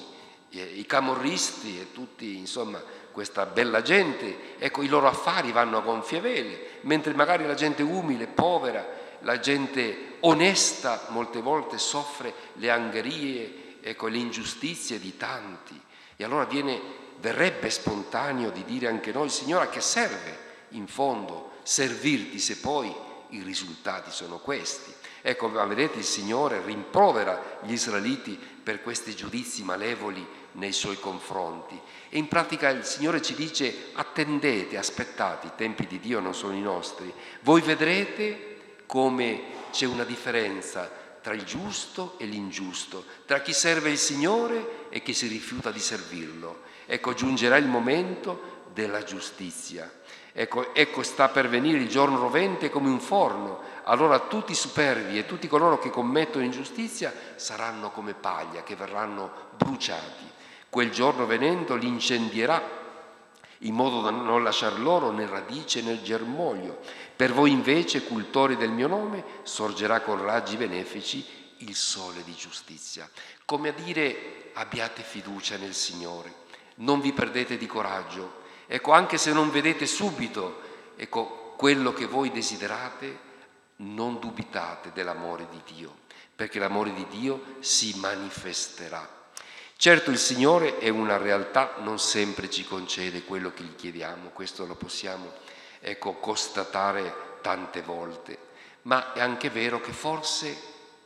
i camorristi e tutti, insomma, questa bella gente, ecco, i loro affari vanno a gonfie vele, mentre magari la gente umile, povera, la gente onesta molte volte soffre le angherie, ecco, le ingiustizie di tanti. E allora viene, verrebbe spontaneo di dire anche noi, Signore, a che serve in fondo servirti se poi i risultati sono questi? Ecco, vedete, il Signore rimprovera gli israeliti per questi giudizi malevoli nei suoi confronti. E in pratica il Signore ci dice attendete, aspettate, i tempi di Dio non sono i nostri. Voi vedrete come c'è una differenza tra il giusto e l'ingiusto, tra chi serve il Signore e chi si rifiuta di servirlo. Ecco, giungerà il momento della giustizia. Ecco, ecco, sta per venire il giorno rovente come un forno. Allora tutti i superbi e tutti coloro che commettono ingiustizia saranno come paglia, che verranno bruciati. Quel giorno venendo li incendierà in modo da non lasciar loro né radice né germoglio. Per voi invece, cultori del mio nome, sorgerà con raggi benefici il sole di giustizia. Come a dire abbiate fiducia nel Signore, non vi perdete di coraggio. Ecco, anche se non vedete subito, ecco, quello che voi desiderate, non dubitate dell'amore di Dio, perché l'amore di Dio si manifesterà. Certo il Signore è una realtà, non sempre ci concede quello che gli chiediamo, questo lo possiamo ecco, constatare tante volte, ma è anche vero che forse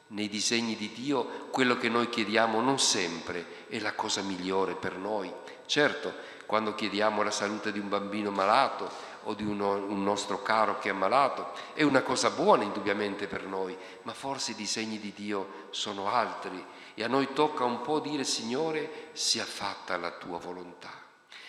nei disegni di Dio quello che noi chiediamo non sempre è la cosa migliore per noi. Certo, quando chiediamo la salute di un bambino malato o di uno, un nostro caro che è malato, è una cosa buona indubbiamente per noi, ma forse i disegni di Dio sono altri e a noi tocca un po' dire Signore, sia fatta la tua volontà.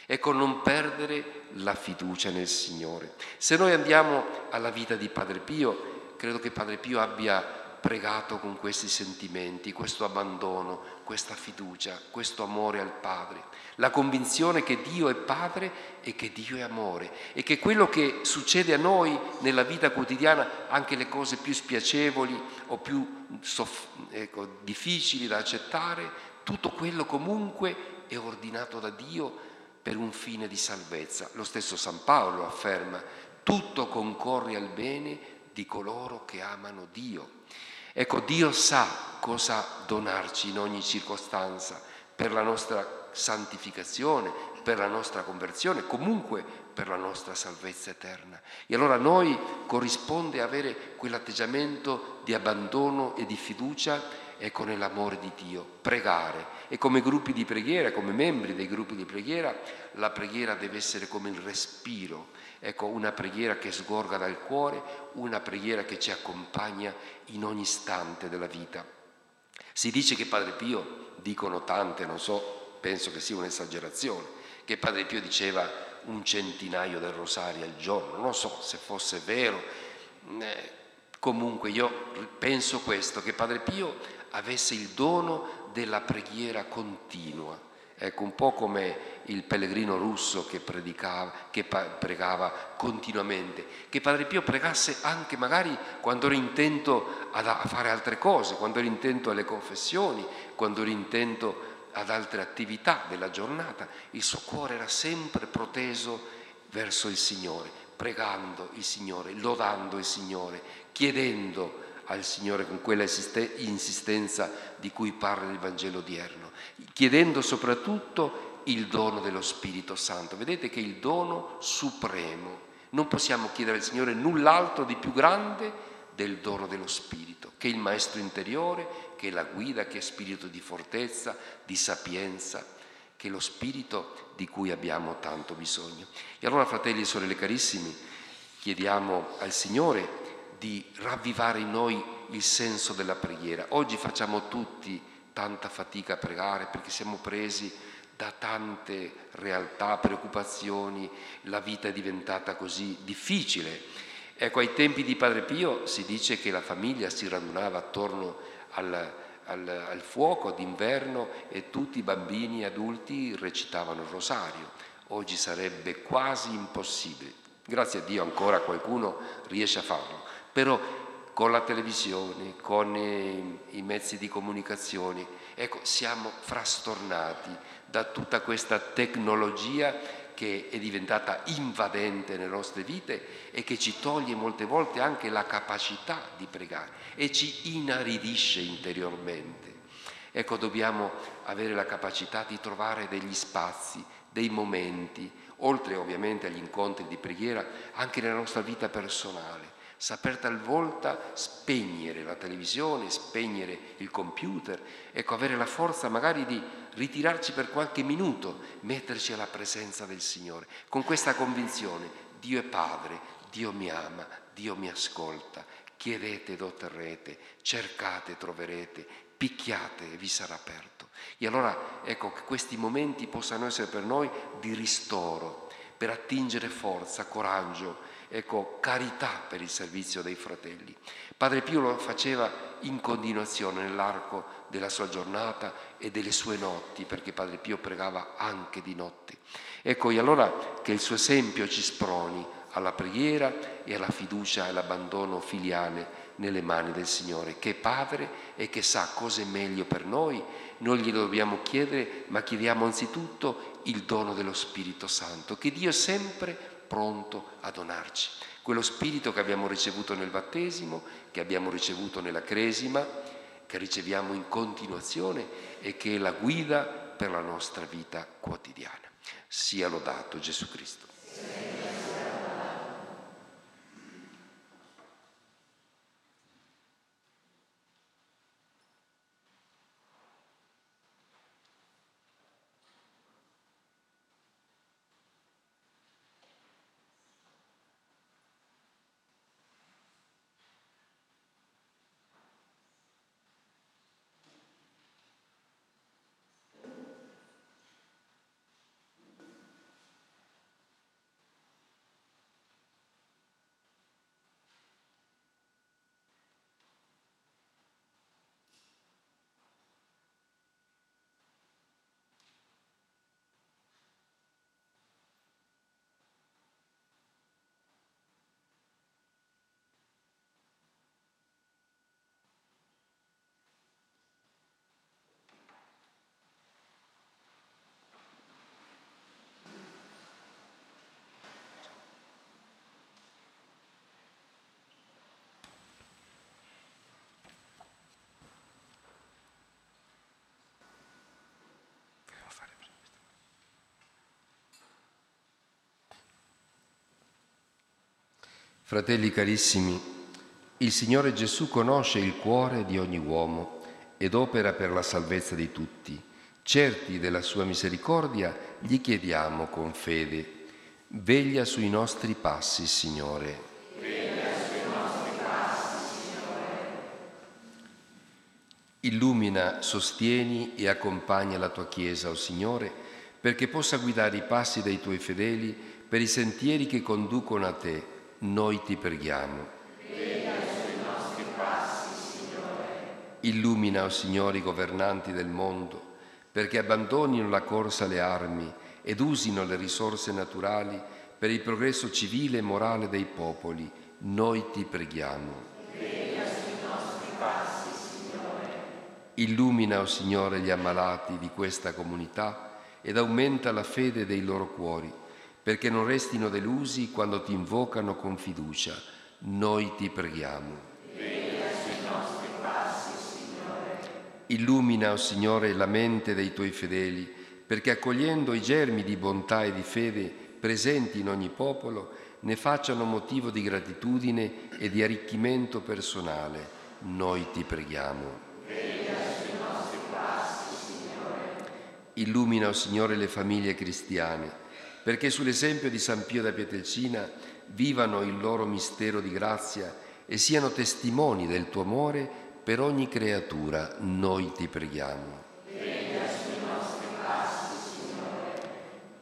Ecco, non perdere la fiducia nel Signore. Se noi andiamo alla vita di Padre Pio, credo che Padre Pio abbia pregato con questi sentimenti, questo abbandono, questa fiducia, questo amore al Padre, la convinzione che Dio è Padre e che Dio è amore e che quello che succede a noi nella vita quotidiana, anche le cose più spiacevoli o più soff- ecco, difficili da accettare, tutto quello comunque è ordinato da Dio per un fine di salvezza. Lo stesso San Paolo afferma, tutto concorre al bene di coloro che amano Dio. Ecco, Dio sa cosa donarci in ogni circostanza per la nostra santificazione, per la nostra conversione, comunque per la nostra salvezza eterna. E allora a noi corrisponde avere quell'atteggiamento di abbandono e di fiducia ecco nell'amore di Dio, pregare. E come gruppi di preghiera, come membri dei gruppi di preghiera, la preghiera deve essere come il respiro Ecco, una preghiera che sgorga dal cuore, una preghiera che ci accompagna in ogni istante della vita. Si dice che Padre Pio, dicono tante, non so, penso che sia un'esagerazione, che Padre Pio diceva un centinaio del rosario al giorno, non so se fosse vero, eh, comunque io penso questo, che Padre Pio avesse il dono della preghiera continua. Ecco, un po' come il pellegrino russo che, che pregava continuamente, che Padre Pio pregasse anche magari quando era intento a fare altre cose, quando era intento alle confessioni, quando era intento ad altre attività della giornata. Il suo cuore era sempre proteso verso il Signore, pregando il Signore, lodando il Signore, chiedendo al Signore con quella insistenza di cui parla il Vangelo odierno, chiedendo soprattutto il dono dello Spirito Santo. Vedete che il dono supremo Non possiamo chiedere al Signore null'altro di più grande del dono dello Spirito, che è il Maestro interiore, che è la guida, che è spirito di fortezza, di sapienza, che è lo Spirito di cui abbiamo tanto bisogno. E allora, fratelli e sorelle carissimi, chiediamo al Signore di ravvivare in noi il senso della preghiera. Oggi facciamo tutti tanta fatica a pregare perché siamo presi da tante realtà, preoccupazioni, la vita è diventata così difficile. Ecco, ai tempi di Padre Pio si dice che la famiglia si radunava attorno al, al, al fuoco d'inverno e tutti i bambini e adulti recitavano il rosario. Oggi sarebbe quasi impossibile. Grazie a Dio ancora qualcuno riesce a farlo, però con la televisione, con i, mezzi di comunicazione, ecco, siamo frastornati da tutta questa tecnologia che è diventata invadente nelle nostre vite e che ci toglie molte volte anche la capacità di pregare e ci inaridisce interiormente. Ecco, dobbiamo avere la capacità di trovare degli spazi, dei momenti, oltre ovviamente agli incontri di preghiera, anche nella nostra vita personale. Saper talvolta spegnere la televisione, spegnere il computer, ecco, avere la forza magari di ritirarci per qualche minuto, metterci alla presenza del Signore, con questa convinzione, Dio è Padre, Dio mi ama, Dio mi ascolta, chiedete ed otterrete, cercate e troverete, picchiate e vi sarà aperto. E allora ecco che questi momenti possano essere per noi di ristoro, per attingere forza, coraggio, ecco, carità per il servizio dei fratelli. Padre Pio lo faceva in continuazione nell'arco della sua giornata e delle sue notti, perché Padre Pio pregava anche di notte. Ecco, e allora che il suo esempio ci sproni alla preghiera e alla fiducia e all'abbandono filiale nelle mani del Signore, che è Padre e che sa cosa è meglio per noi. Noi glielo dobbiamo chiedere, ma chiediamo anzitutto il dono dello Spirito Santo, che Dio è sempre pronto a donarci. Quello Spirito che abbiamo ricevuto nel battesimo, che abbiamo ricevuto nella cresima, che riceviamo in continuazione e che è la guida per la nostra vita quotidiana. Sia lodato Gesù Cristo. Fratelli carissimi, il Signore Gesù conosce il cuore di ogni uomo ed opera per la salvezza di tutti. Certi della sua misericordia, gli chiediamo con fede, veglia sui nostri passi, Signore. Veglia sui nostri passi, Signore. Illumina, sostieni e accompagna la tua Chiesa, o oh Signore, perché possa guidare i passi dei tuoi fedeli per i sentieri che conducono a te noi ti preghiamo. Illumina, o oh Signore, i governanti del mondo, perché abbandonino la corsa alle armi ed usino le risorse naturali per il progresso civile e morale dei popoli. Noi ti preghiamo. Illumina, o oh Signore, gli ammalati di questa comunità ed aumenta la fede dei loro cuori perché non restino delusi quando ti invocano con fiducia. Noi ti preghiamo. Illumina, o oh Signore, la mente dei tuoi fedeli, perché accogliendo i germi di bontà e di fede presenti in ogni popolo, ne facciano motivo di gratitudine e di arricchimento personale. Noi ti preghiamo. Illumina, o oh Signore, le famiglie cristiane, perché sull'esempio di San Pio da Pietrelcina vivano il loro mistero di grazia e siano testimoni del tuo amore per ogni creatura. Noi ti preghiamo.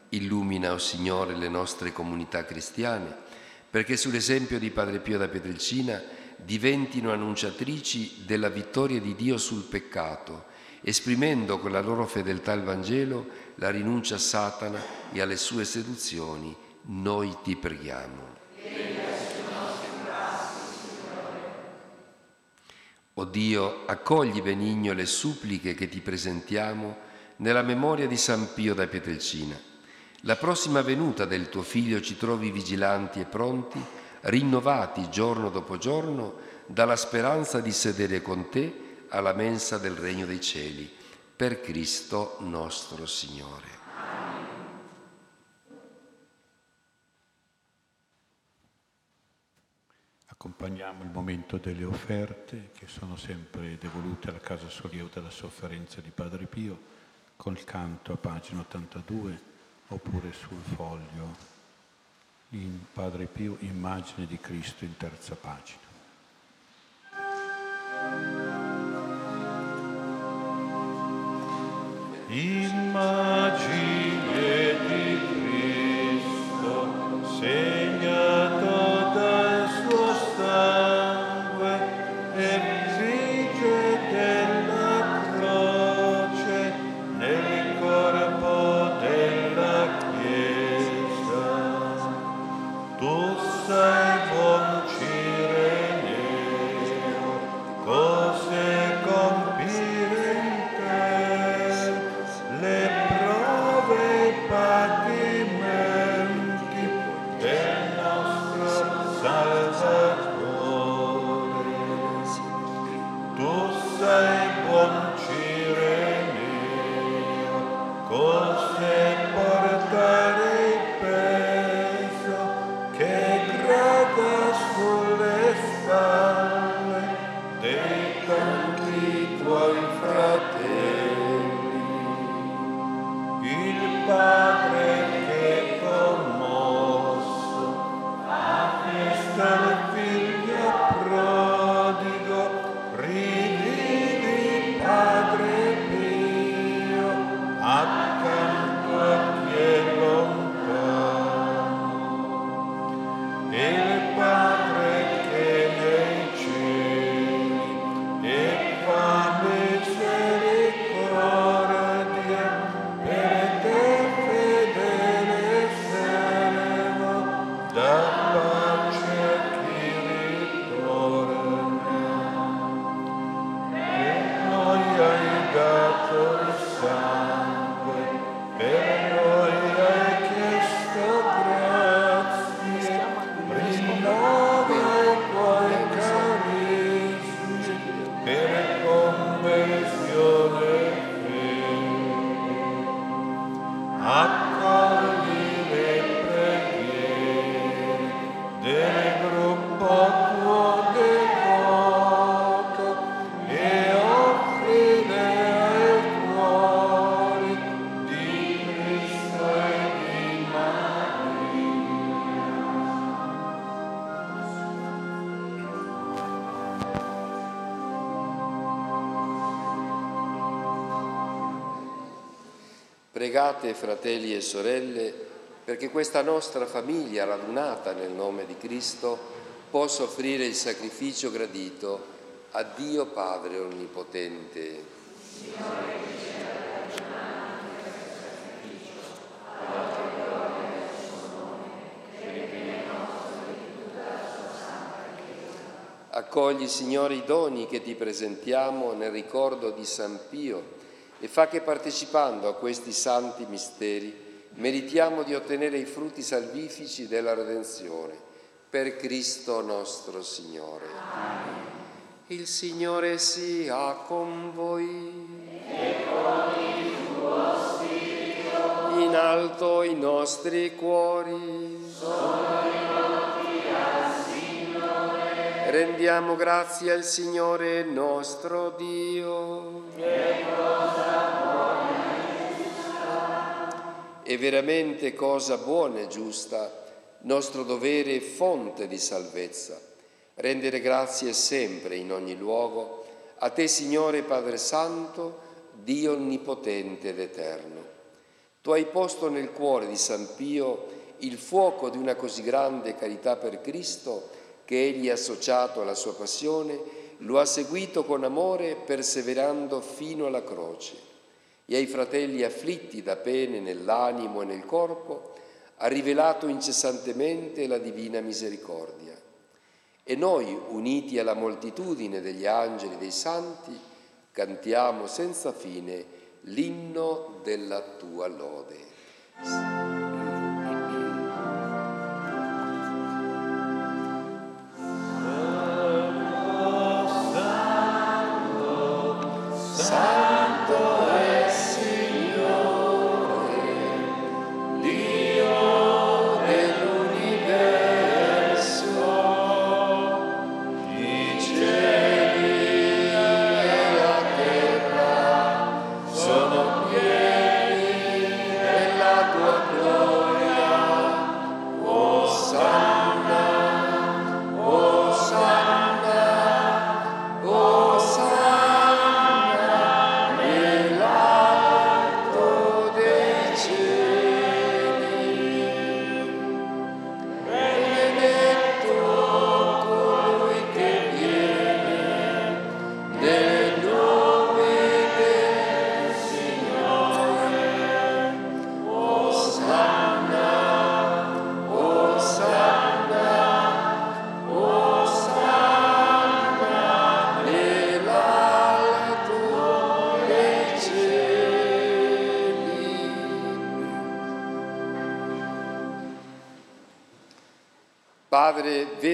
Illumina, o oh Signore, le nostre comunità cristiane, perché sull'esempio di Padre Pio da Pietrelcina diventino annunciatrici della vittoria di Dio sul peccato esprimendo con la loro fedeltà al Vangelo la rinuncia a Satana e alle sue seduzioni, noi ti preghiamo. O Dio, accogli benigno le suppliche che ti presentiamo nella memoria di San Pio da Pietrelcina. La prossima venuta del tuo Figlio ci trovi vigilanti e pronti, rinnovati giorno dopo giorno dalla speranza di sedere con te alla mensa del regno dei cieli, per Cristo nostro Signore. Accompagniamo il momento delle offerte che sono sempre devolute alla Casa Sollievo della Sofferenza di Padre Pio col canto a pagina 82 oppure sul foglio in Padre Pio immagine di Cristo in terza pagina. Immagine di Cristo, segnato Pregate, fratelli e sorelle, perché questa nostra famiglia radunata nel nome di Cristo possa offrire il sacrificio gradito a Dio Padre Onnipotente. Accogli, Signore, i doni che ti presentiamo nel ricordo di San Pio e fa che partecipando a questi santi misteri meritiamo di ottenere i frutti salvifici della redenzione. Per Cristo nostro Signore. Il Signore sia con voi. In alto i nostri cuori. Rendiamo grazie al Signore nostro Dio. È veramente cosa buona e giusta, nostro dovere e fonte di salvezza, rendere grazie sempre in ogni luogo a te, Signore Padre Santo, Dio onnipotente ed eterno. Tu hai posto nel cuore di San Pio il fuoco di una così grande carità per Cristo che egli, associato alla sua passione, lo ha seguito con amore perseverando fino alla croce e ai fratelli afflitti da pene nell'animo e nel corpo ha rivelato incessantemente la divina misericordia. E noi, uniti alla moltitudine degli angeli e dei santi, cantiamo senza fine l'inno della tua lode.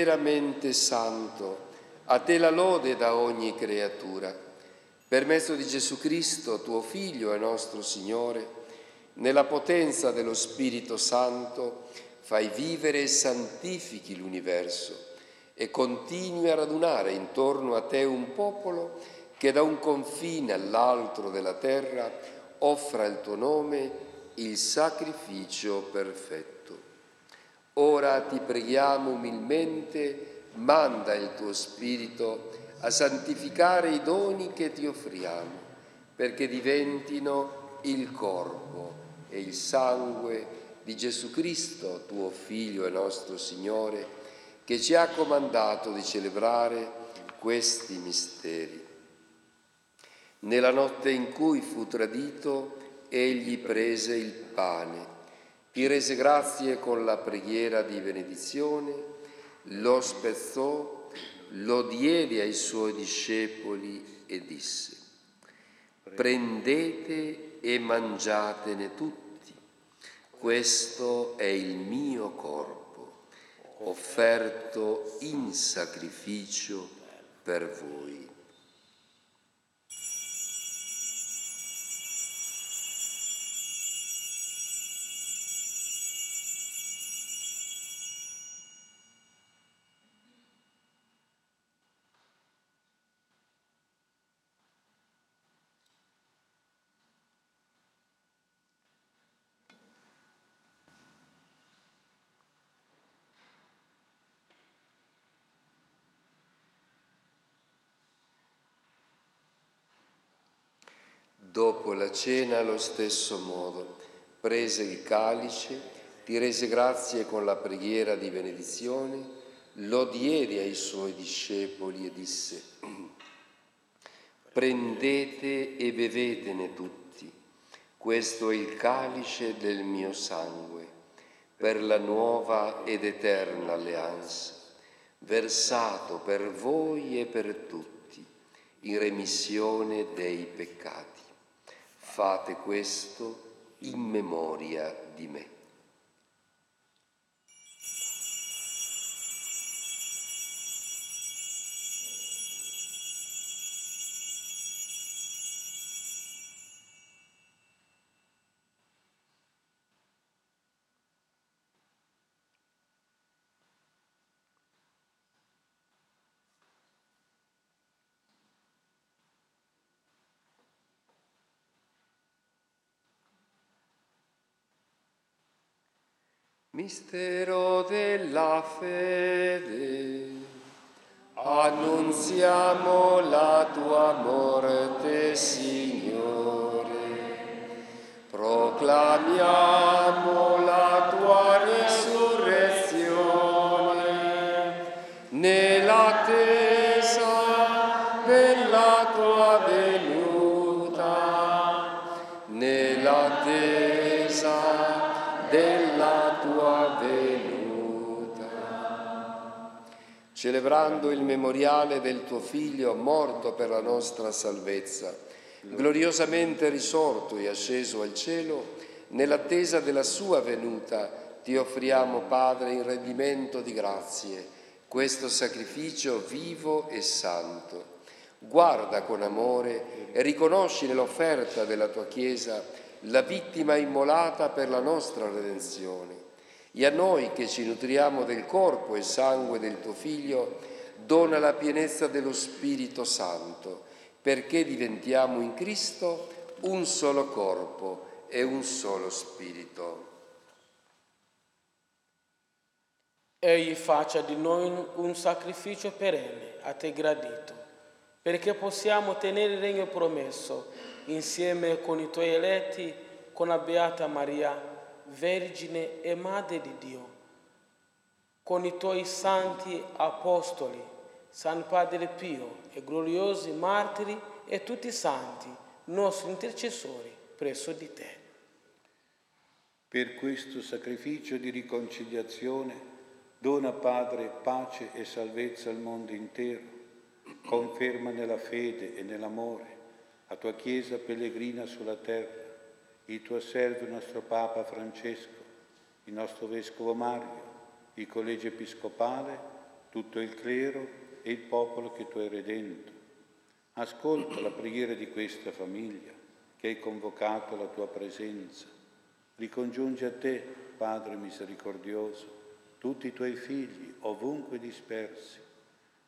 Veramente santo, a te la lode da ogni creatura. Per mezzo di Gesù Cristo, tuo Figlio e nostro Signore, nella potenza dello Spirito Santo, fai vivere e santifichi l'universo e continui a radunare intorno a te un popolo che da un confine all'altro della terra offra il tuo nome il sacrificio perfetto. Ora ti preghiamo umilmente, manda il tuo Spirito a santificare i doni che ti offriamo, perché diventino il corpo e il sangue di Gesù Cristo, tuo Figlio e nostro Signore, che ci ha comandato di celebrare questi misteri. Nella notte in cui fu tradito, egli prese il pane ti rese grazie con la preghiera di benedizione, lo spezzò, lo diede ai suoi discepoli e disse, prendete e mangiatene tutti, questo è il mio corpo, offerto in sacrificio per voi. Dopo la cena, allo stesso modo, prese il calice, ti rese grazie con la preghiera di benedizione, lo diede ai suoi discepoli e disse, prendete e bevetene tutti, questo è il calice del mio sangue, per la nuova ed eterna alleanza, versato per voi e per tutti, in remissione dei peccati. Fate questo in memoria di me. Mistero della fede. Annunziamo la tua morte, Signore. Proclamiamo la Celebrando il memoriale del tuo Figlio morto per la nostra salvezza, gloriosamente risorto e asceso al cielo, nell'attesa della sua venuta, ti offriamo, Padre, in rendimento di grazie, questo sacrificio vivo e santo. Guarda con amore e riconosci nell'offerta della tua Chiesa la vittima immolata per la nostra redenzione. E a noi che ci nutriamo del corpo e sangue del tuo Figlio, dona la pienezza dello Spirito Santo, perché diventiamo in Cristo un solo corpo e un solo spirito. Egli faccia di noi un sacrificio perenne, a te gradito, perché possiamo tenere il regno promesso insieme con i tuoi eletti, con la Beata Maria, Vergine e Madre di Dio, con i tuoi santi apostoli, San Padre Pio e gloriosi martiri e tutti i santi, nostri intercessori presso di te. Per questo sacrificio di riconciliazione, dona Padre pace e salvezza al mondo intero, conferma nella fede e nell'amore la tua Chiesa pellegrina sulla terra, il tuo servo, il nostro Papa Francesco, il nostro Vescovo Mario, il Collegio Episcopale, tutto il clero e il popolo che tu hai redento. Ascolta la preghiera di questa famiglia che hai convocato alla tua presenza. Ricongiungi a te, Padre misericordioso, tutti i tuoi figli, ovunque dispersi.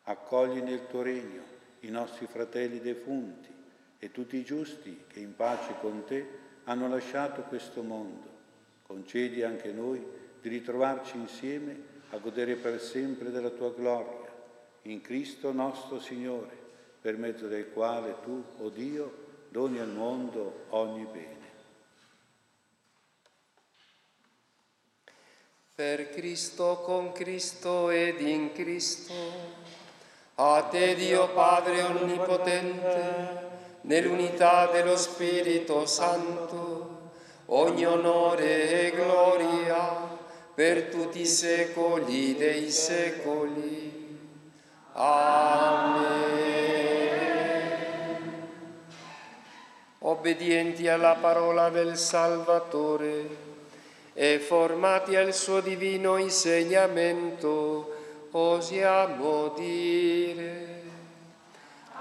Accogli nel tuo regno i nostri fratelli defunti e tutti i giusti che in pace con te hanno lasciato questo mondo. Concedi anche noi di ritrovarci insieme a godere per sempre della tua gloria, in Cristo nostro Signore, per mezzo del quale tu, o oh Dio, doni al mondo ogni bene. Per Cristo, con Cristo ed in Cristo, a te Dio Padre Onnipotente, nell'unità dello Spirito Santo, ogni onore e gloria per tutti i secoli dei secoli. Amen. Obbedienti alla parola del Salvatore e formati al suo divino insegnamento, osiamo dire.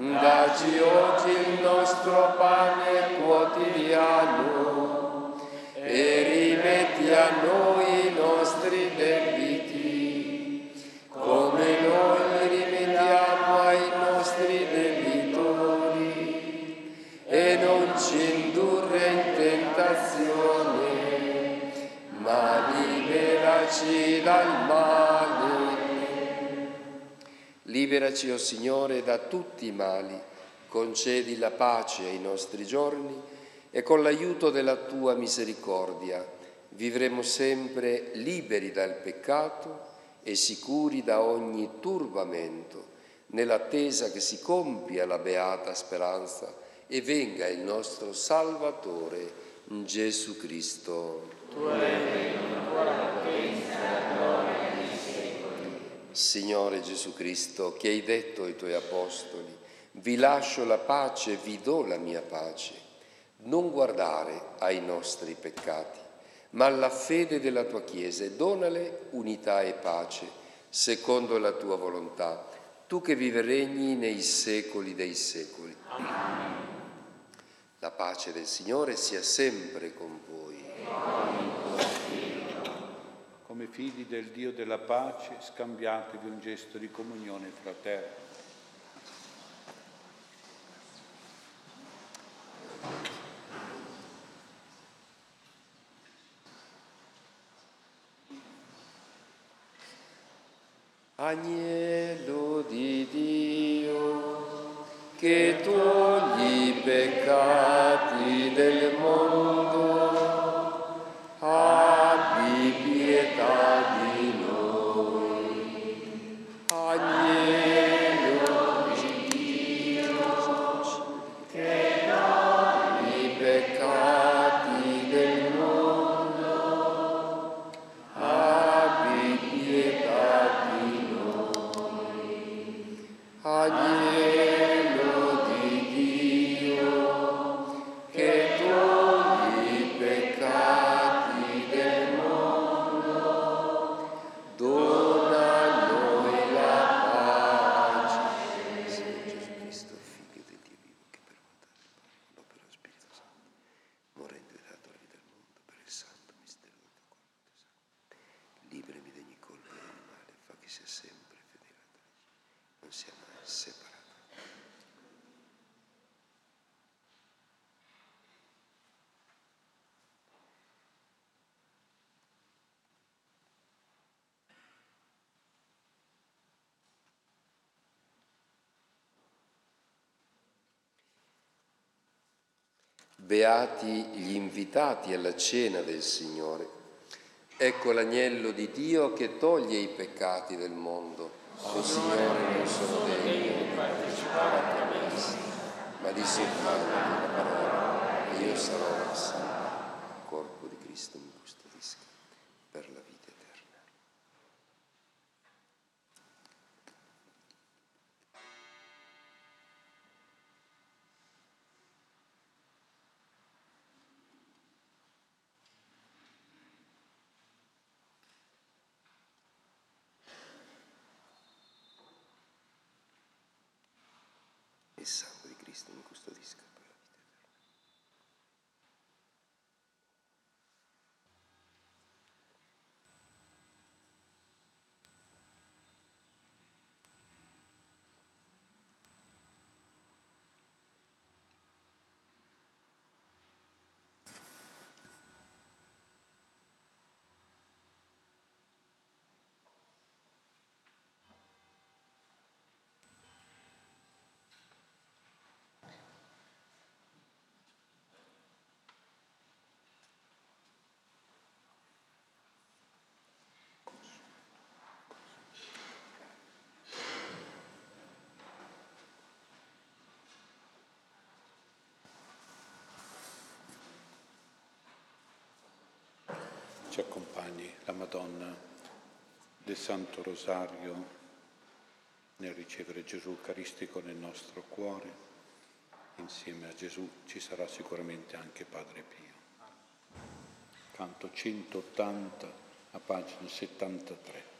Dacci oggi il nostro pane quotidiano e rimetti a noi i nostri debiti, come noi rimettiamo ai nostri debitori, e non ci indurre in tentazione, ma liberaci dal male. Liberaci, o oh Signore, da tutti i mali, concedi la pace ai nostri giorni e con l'aiuto della tua misericordia vivremo sempre liberi dal peccato e sicuri da ogni turbamento, nell'attesa che si compia la beata speranza e venga il nostro Salvatore Gesù Cristo. Tu hai la potenza, Signore Gesù Cristo, che hai detto ai tuoi apostoli, vi lascio la pace, vi do la mia pace, non guardare ai nostri peccati, ma alla fede della tua Chiesa e donale unità e pace, secondo la tua volontà, tu che vive regni nei secoli dei secoli. La pace del Signore sia sempre con voi. Come figli del Dio della pace, scambiatevi un gesto di comunione fraterna. Agnello di Dio, che togli i peccati del Beati gli invitati alla cena del Signore. Ecco l'agnello di Dio che toglie i peccati del mondo. O Signore, non sono degno di partecipare a messa, ma di soltanto una parola io sarò salvo. Il corpo di Cristo mi custodisca per la vita eterna. Il sangue di Cristo mi custodisca per la vita eterna. Accompagni la Madonna del Santo Rosario nel ricevere Gesù Eucaristico nel nostro cuore. Insieme a Gesù ci sarà sicuramente anche Padre Pio. Canto 180 a pagina 73.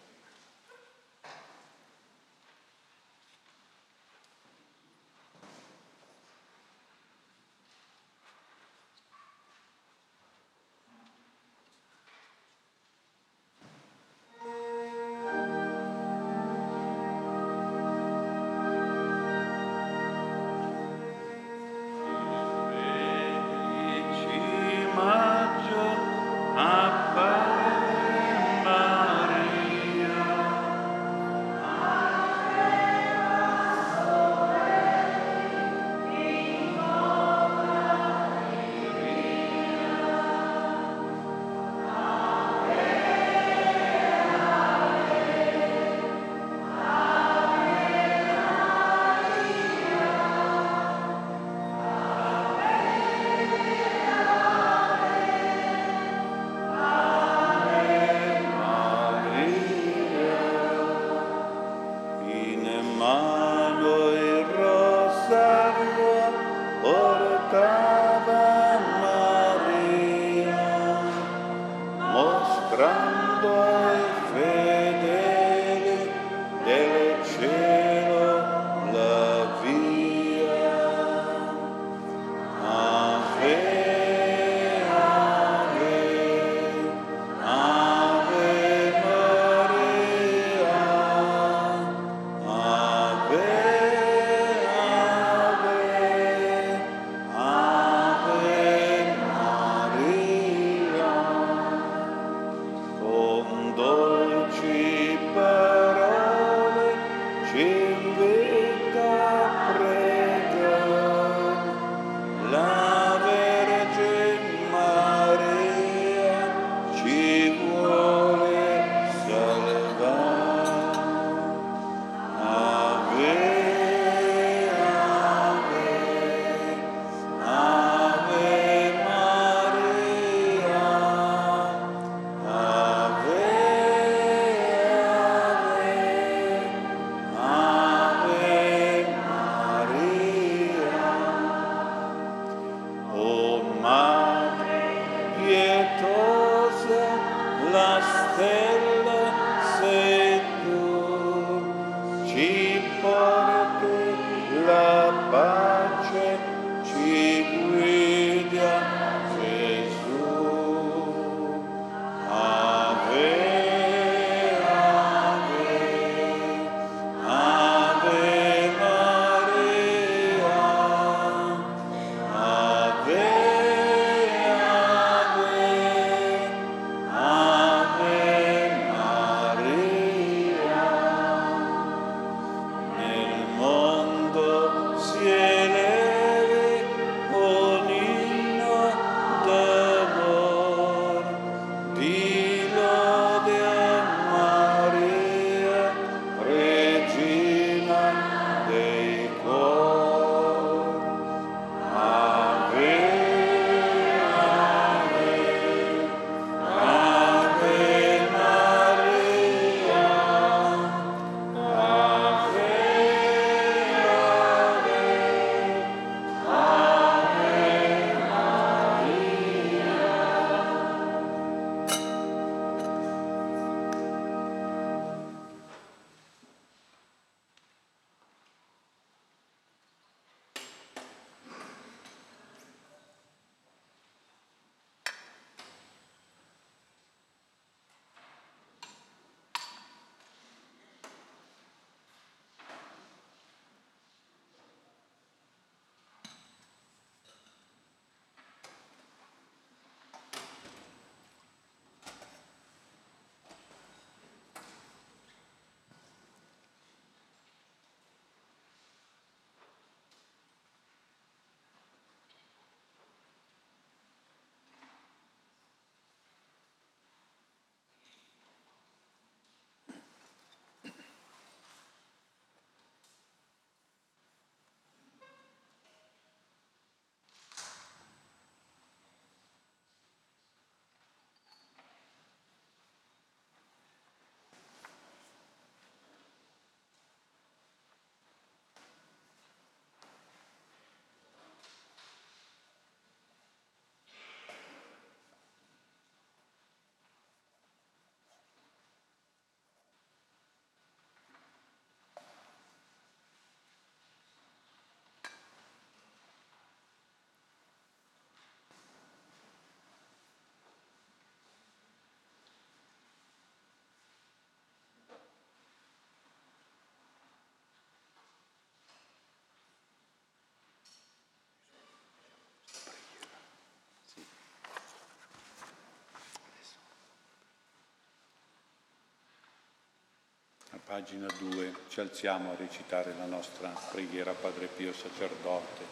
Pagina 2, ci alziamo a recitare la nostra preghiera Padre Pio sacerdote.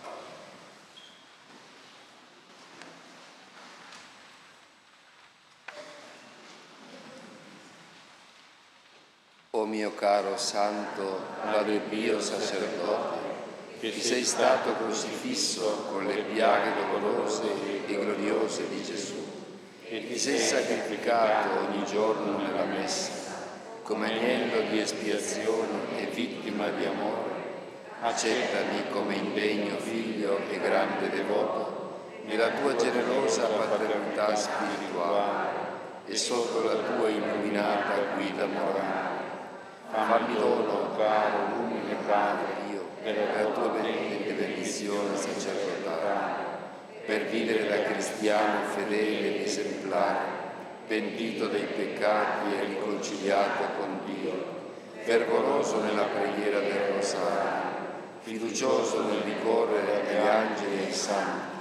O mio caro Santo Padre Pio sacerdote, che sei stato crocifisso con le piaghe dolorose e gloriose di Gesù, e ti sei sacrificato ogni giorno nella messa, come agnello di espiazione e vittima di amore, accettami come indegno figlio e grande devoto nella tua generosa paternità spirituale e sotto la tua illuminata guida morale. Fammi dono, caro, umile Padre Dio, della tua benedetta benedizione sacerdotale, per vivere da cristiano fedele ed esemplare, pentito dei peccati e riconciliato con Dio, fervoroso nella preghiera del rosario, fiducioso nel ricorrere agli angeli e ai santi,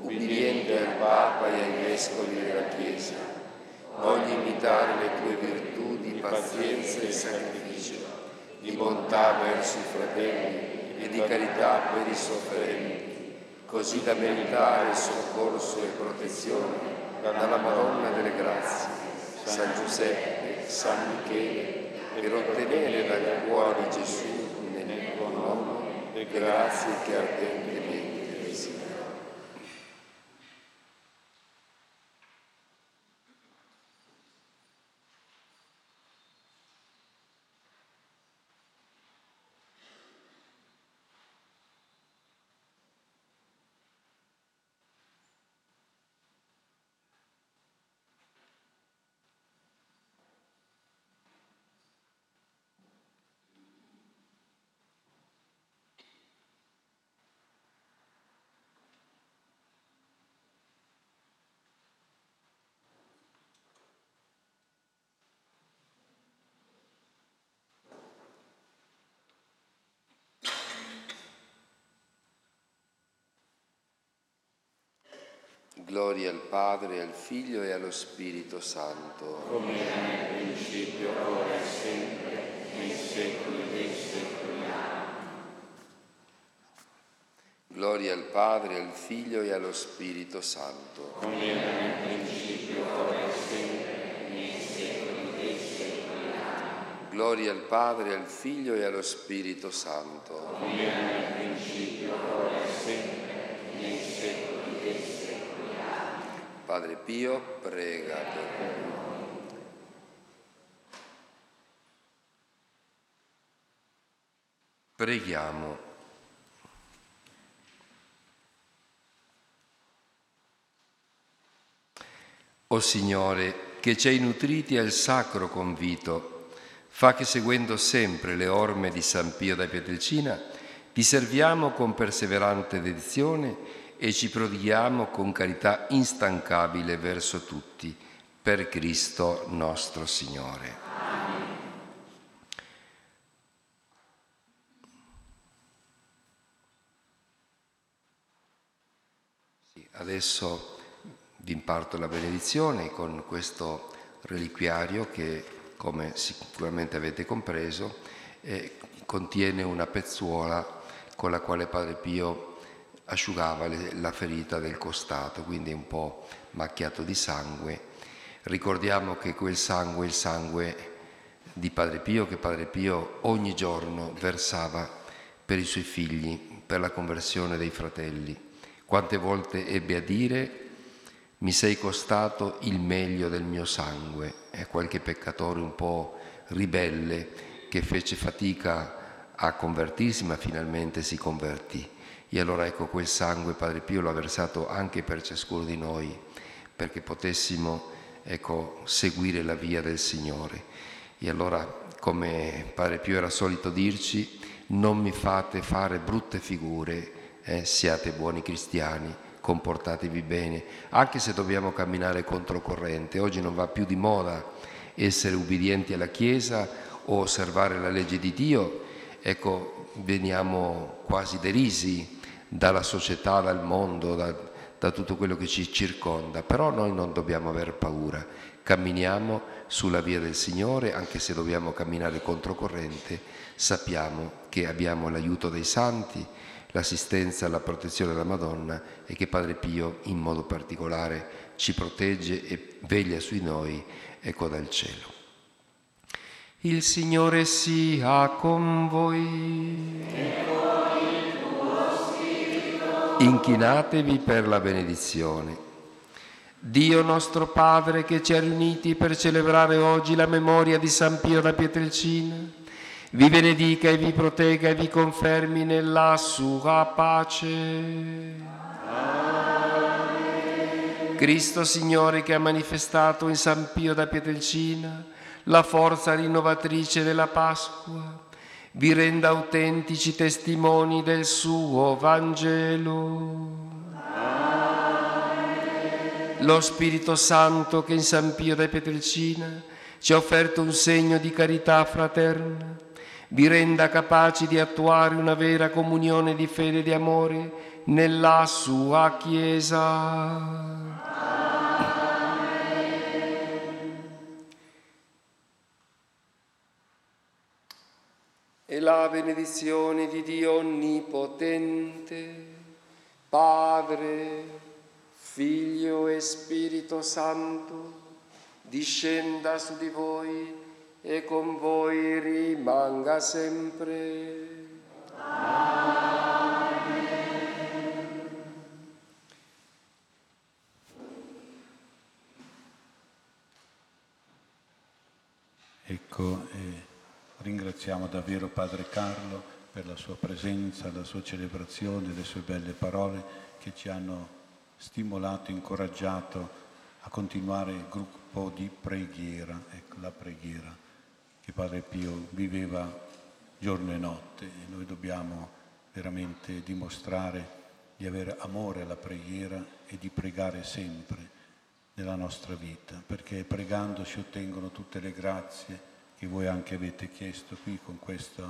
ubbidiente al Papa e ai vescovi della Chiesa. Voglio imitare le tue virtù di pazienza e sacrificio di bontà verso i fratelli e di carità per i sofferenti, così da meritare soccorso e protezione dalla Madonna delle Grazie, San Giuseppe, San Michele, per ottenere dal cuore di Gesù nel tuo nome le grazie che ardentemente Gloria al Padre, al Figlio e allo Spirito Santo. come era nel principio, ora e sempre, nei secoli dei secoli. Gloria al Padre, al Figlio e allo Spirito Santo. come era nel principio, ora e sempre, nei secoli dei secoli. Gloria al Padre, al Figlio e allo Spirito Santo. come era nel principio, ora e sempre, nei secoli dei secoli. Padre Pio, prega per noi. Preghiamo. O Signore, che ci hai nutriti al sacro convito, fa che seguendo sempre le orme di San Pio da Pietrelcina, ti serviamo con perseverante dedizione e ci prodighiamo con carità instancabile verso tutti, per Cristo nostro Signore. Sì, adesso vi imparto la benedizione con questo reliquiario che, come sicuramente avete compreso, eh, contiene una pezzuola con la quale Padre Pio asciugava le, la ferita del costato, quindi un po' macchiato di sangue. Ricordiamo che quel sangue è il sangue di Padre Pio, che Padre Pio ogni giorno versava per i suoi figli, per la conversione dei fratelli. Quante volte ebbe a dire mi sei costato il meglio del mio sangue. È qualche peccatore un po' ribelle che fece fatica a convertirsi, ma finalmente si convertì. E allora ecco quel sangue Padre Pio l'ha versato anche per ciascuno di noi, perché potessimo ecco, seguire la via del Signore. E allora, come Padre Pio era solito dirci, non mi fate fare brutte figure, eh, siate buoni cristiani, comportatevi bene, anche se dobbiamo camminare controcorrente. Oggi non va più di moda essere ubbidienti alla Chiesa o osservare la legge di Dio, ecco, veniamo quasi derisi dalla società, dal mondo, da, da tutto quello che ci circonda, però noi non dobbiamo aver paura, camminiamo sulla via del Signore, anche se dobbiamo camminare controcorrente, sappiamo che abbiamo l'aiuto dei santi, l'assistenza e la protezione della Madonna e che Padre Pio in modo particolare ci protegge e veglia su noi, ecco dal cielo. Il Signore sia con voi. Inchinatevi per la benedizione. Dio nostro Padre che ci ha riuniti per celebrare oggi la memoria di San Pio da Pietrelcina, vi benedica e vi protegga e vi confermi nella sua pace. Cristo Signore che ha manifestato in San Pio da Pietrelcina la forza rinnovatrice della Pasqua, vi renda autentici testimoni del suo Vangelo. Lo Spirito Santo che in San Pio da Pietrelcina ci ha offerto un segno di carità fraterna, vi renda capaci di attuare una vera comunione di fede e di amore nella sua Chiesa. E la benedizione di Dio Onnipotente, Padre, Figlio e Spirito Santo, discenda su di voi e con voi rimanga sempre. Ecco, eh, ringraziamo davvero Padre Carlo per la sua presenza, la sua celebrazione, le sue belle parole che ci hanno stimolato, incoraggiato a continuare il gruppo di preghiera, ecco la preghiera che Padre Pio viveva giorno e notte. E noi dobbiamo veramente dimostrare di avere amore alla preghiera e di pregare sempre nella nostra vita, perché pregando si ottengono tutte le grazie che voi anche avete chiesto qui con questi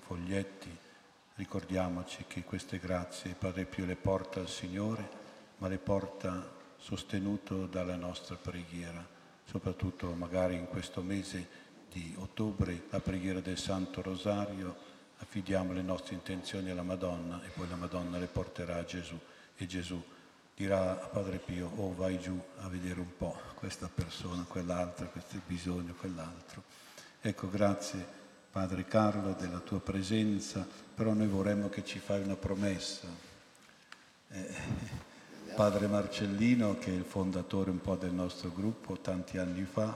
foglietti. Ricordiamoci che queste grazie Padre Pio le porta al Signore, ma le porta sostenuto dalla nostra preghiera, soprattutto magari in questo mese di ottobre, la preghiera del Santo Rosario, affidiamo le nostre intenzioni alla Madonna e poi la Madonna le porterà a Gesù e Gesù dirà a Padre Pio, oh vai giù a vedere un po' questa persona, quell'altra, questo bisogno, quell'altro. Ecco, grazie Padre Carlo della tua presenza, però noi vorremmo che ci fai una promessa. Eh, padre Marcellino, che è il fondatore un po' del nostro gruppo tanti anni fa,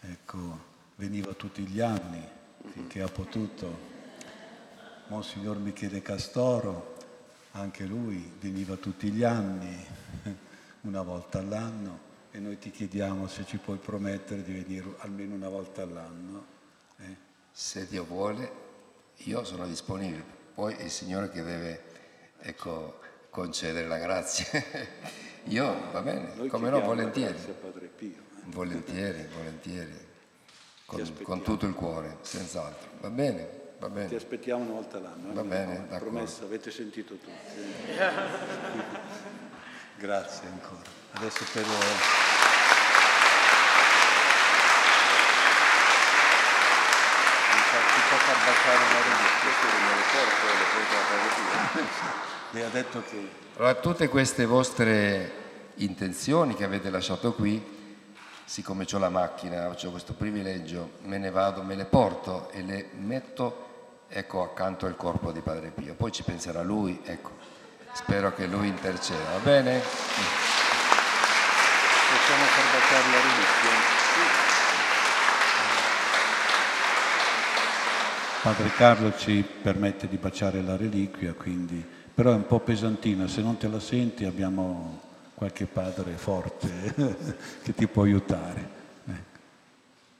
ecco, veniva tutti gli anni finché ha potuto. Monsignor Michele Castoro, anche lui veniva tutti gli anni, una volta all'anno, e noi ti chiediamo se ci puoi promettere di venire almeno una volta all'anno. Eh? Se Dio vuole, io sono disponibile, poi è il Signore che deve ecco, concedere la grazia. io va bene, noi come no, volentieri. Volentieri, volentieri, con, con tutto il cuore, senz'altro. Va bene? Va bene. Ti aspettiamo una volta l'anno. Eh? Va bene, no, promessa, avete sentito tutti. Grazie ancora. Adesso per... Che... Allora, tutte queste vostre intenzioni che avete lasciato qui, siccome ho la macchina, ho questo privilegio, me ne vado, me le porto e le metto ecco accanto al corpo di Padre Pio. Poi ci penserà lui, ecco. Spero che lui interceda, va bene? Possiamo far baciare la reliquia? Padre Carlo ci permette di baciare la reliquia, quindi, però è un po' pesantina, se non te la senti abbiamo qualche padre forte che ti può aiutare. Ecco.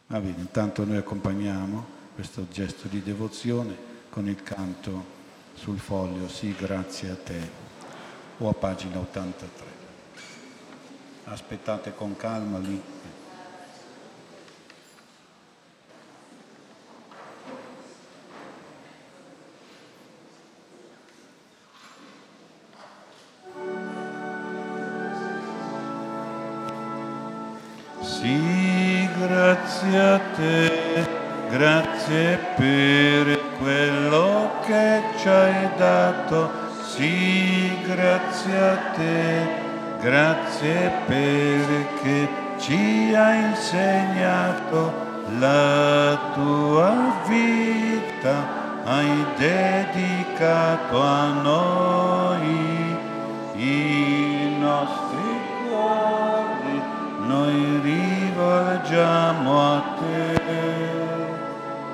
Va bene, intanto noi accompagniamo questo gesto di devozione con il canto sul foglio Sì, grazie a te, o a pagina 83 aspettate con calma lì. Sì, grazie a te, grazie per quello che ci hai dato. Sì, grazie a te, grazie perché ci hai insegnato la tua vita hai dedicato a noi i nostri cuori, noi rivolgiamo a te.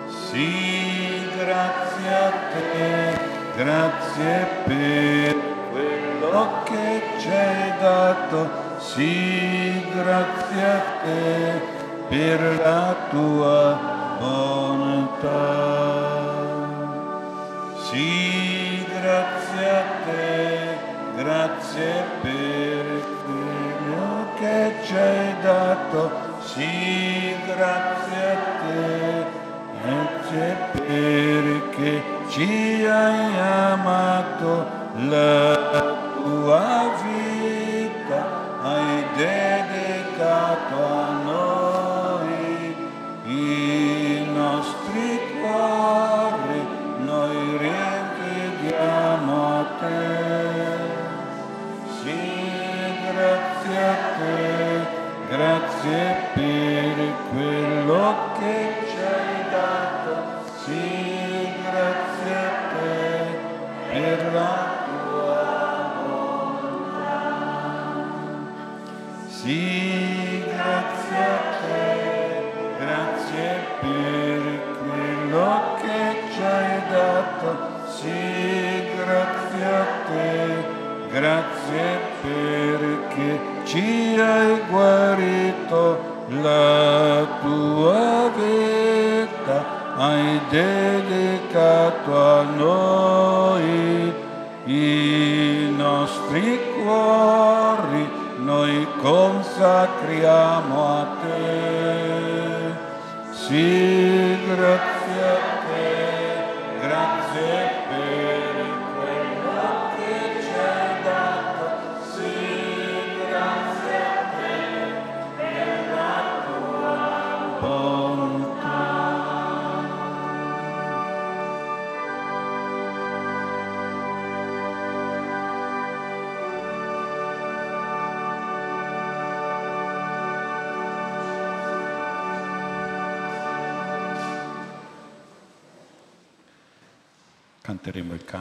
Sì, grazie a te, grazie per quello che ci hai dato. Sì, grazie a te per la tua bontà. Sì, grazie a te, grazie per quello che ci hai dato. Sì, grazie a te, grazie perché ci hai amato la tua vita, hai dedicato a noi i nostri cuori, noi richiediamo a te. Sì, grazie a te, grazie per quello che grazie perché ci hai guarito la tua vita, hai dedicato a noi i nostri cuori, noi consacriamo a te. Sì, grazie a te, grazie per Canteremo il canto.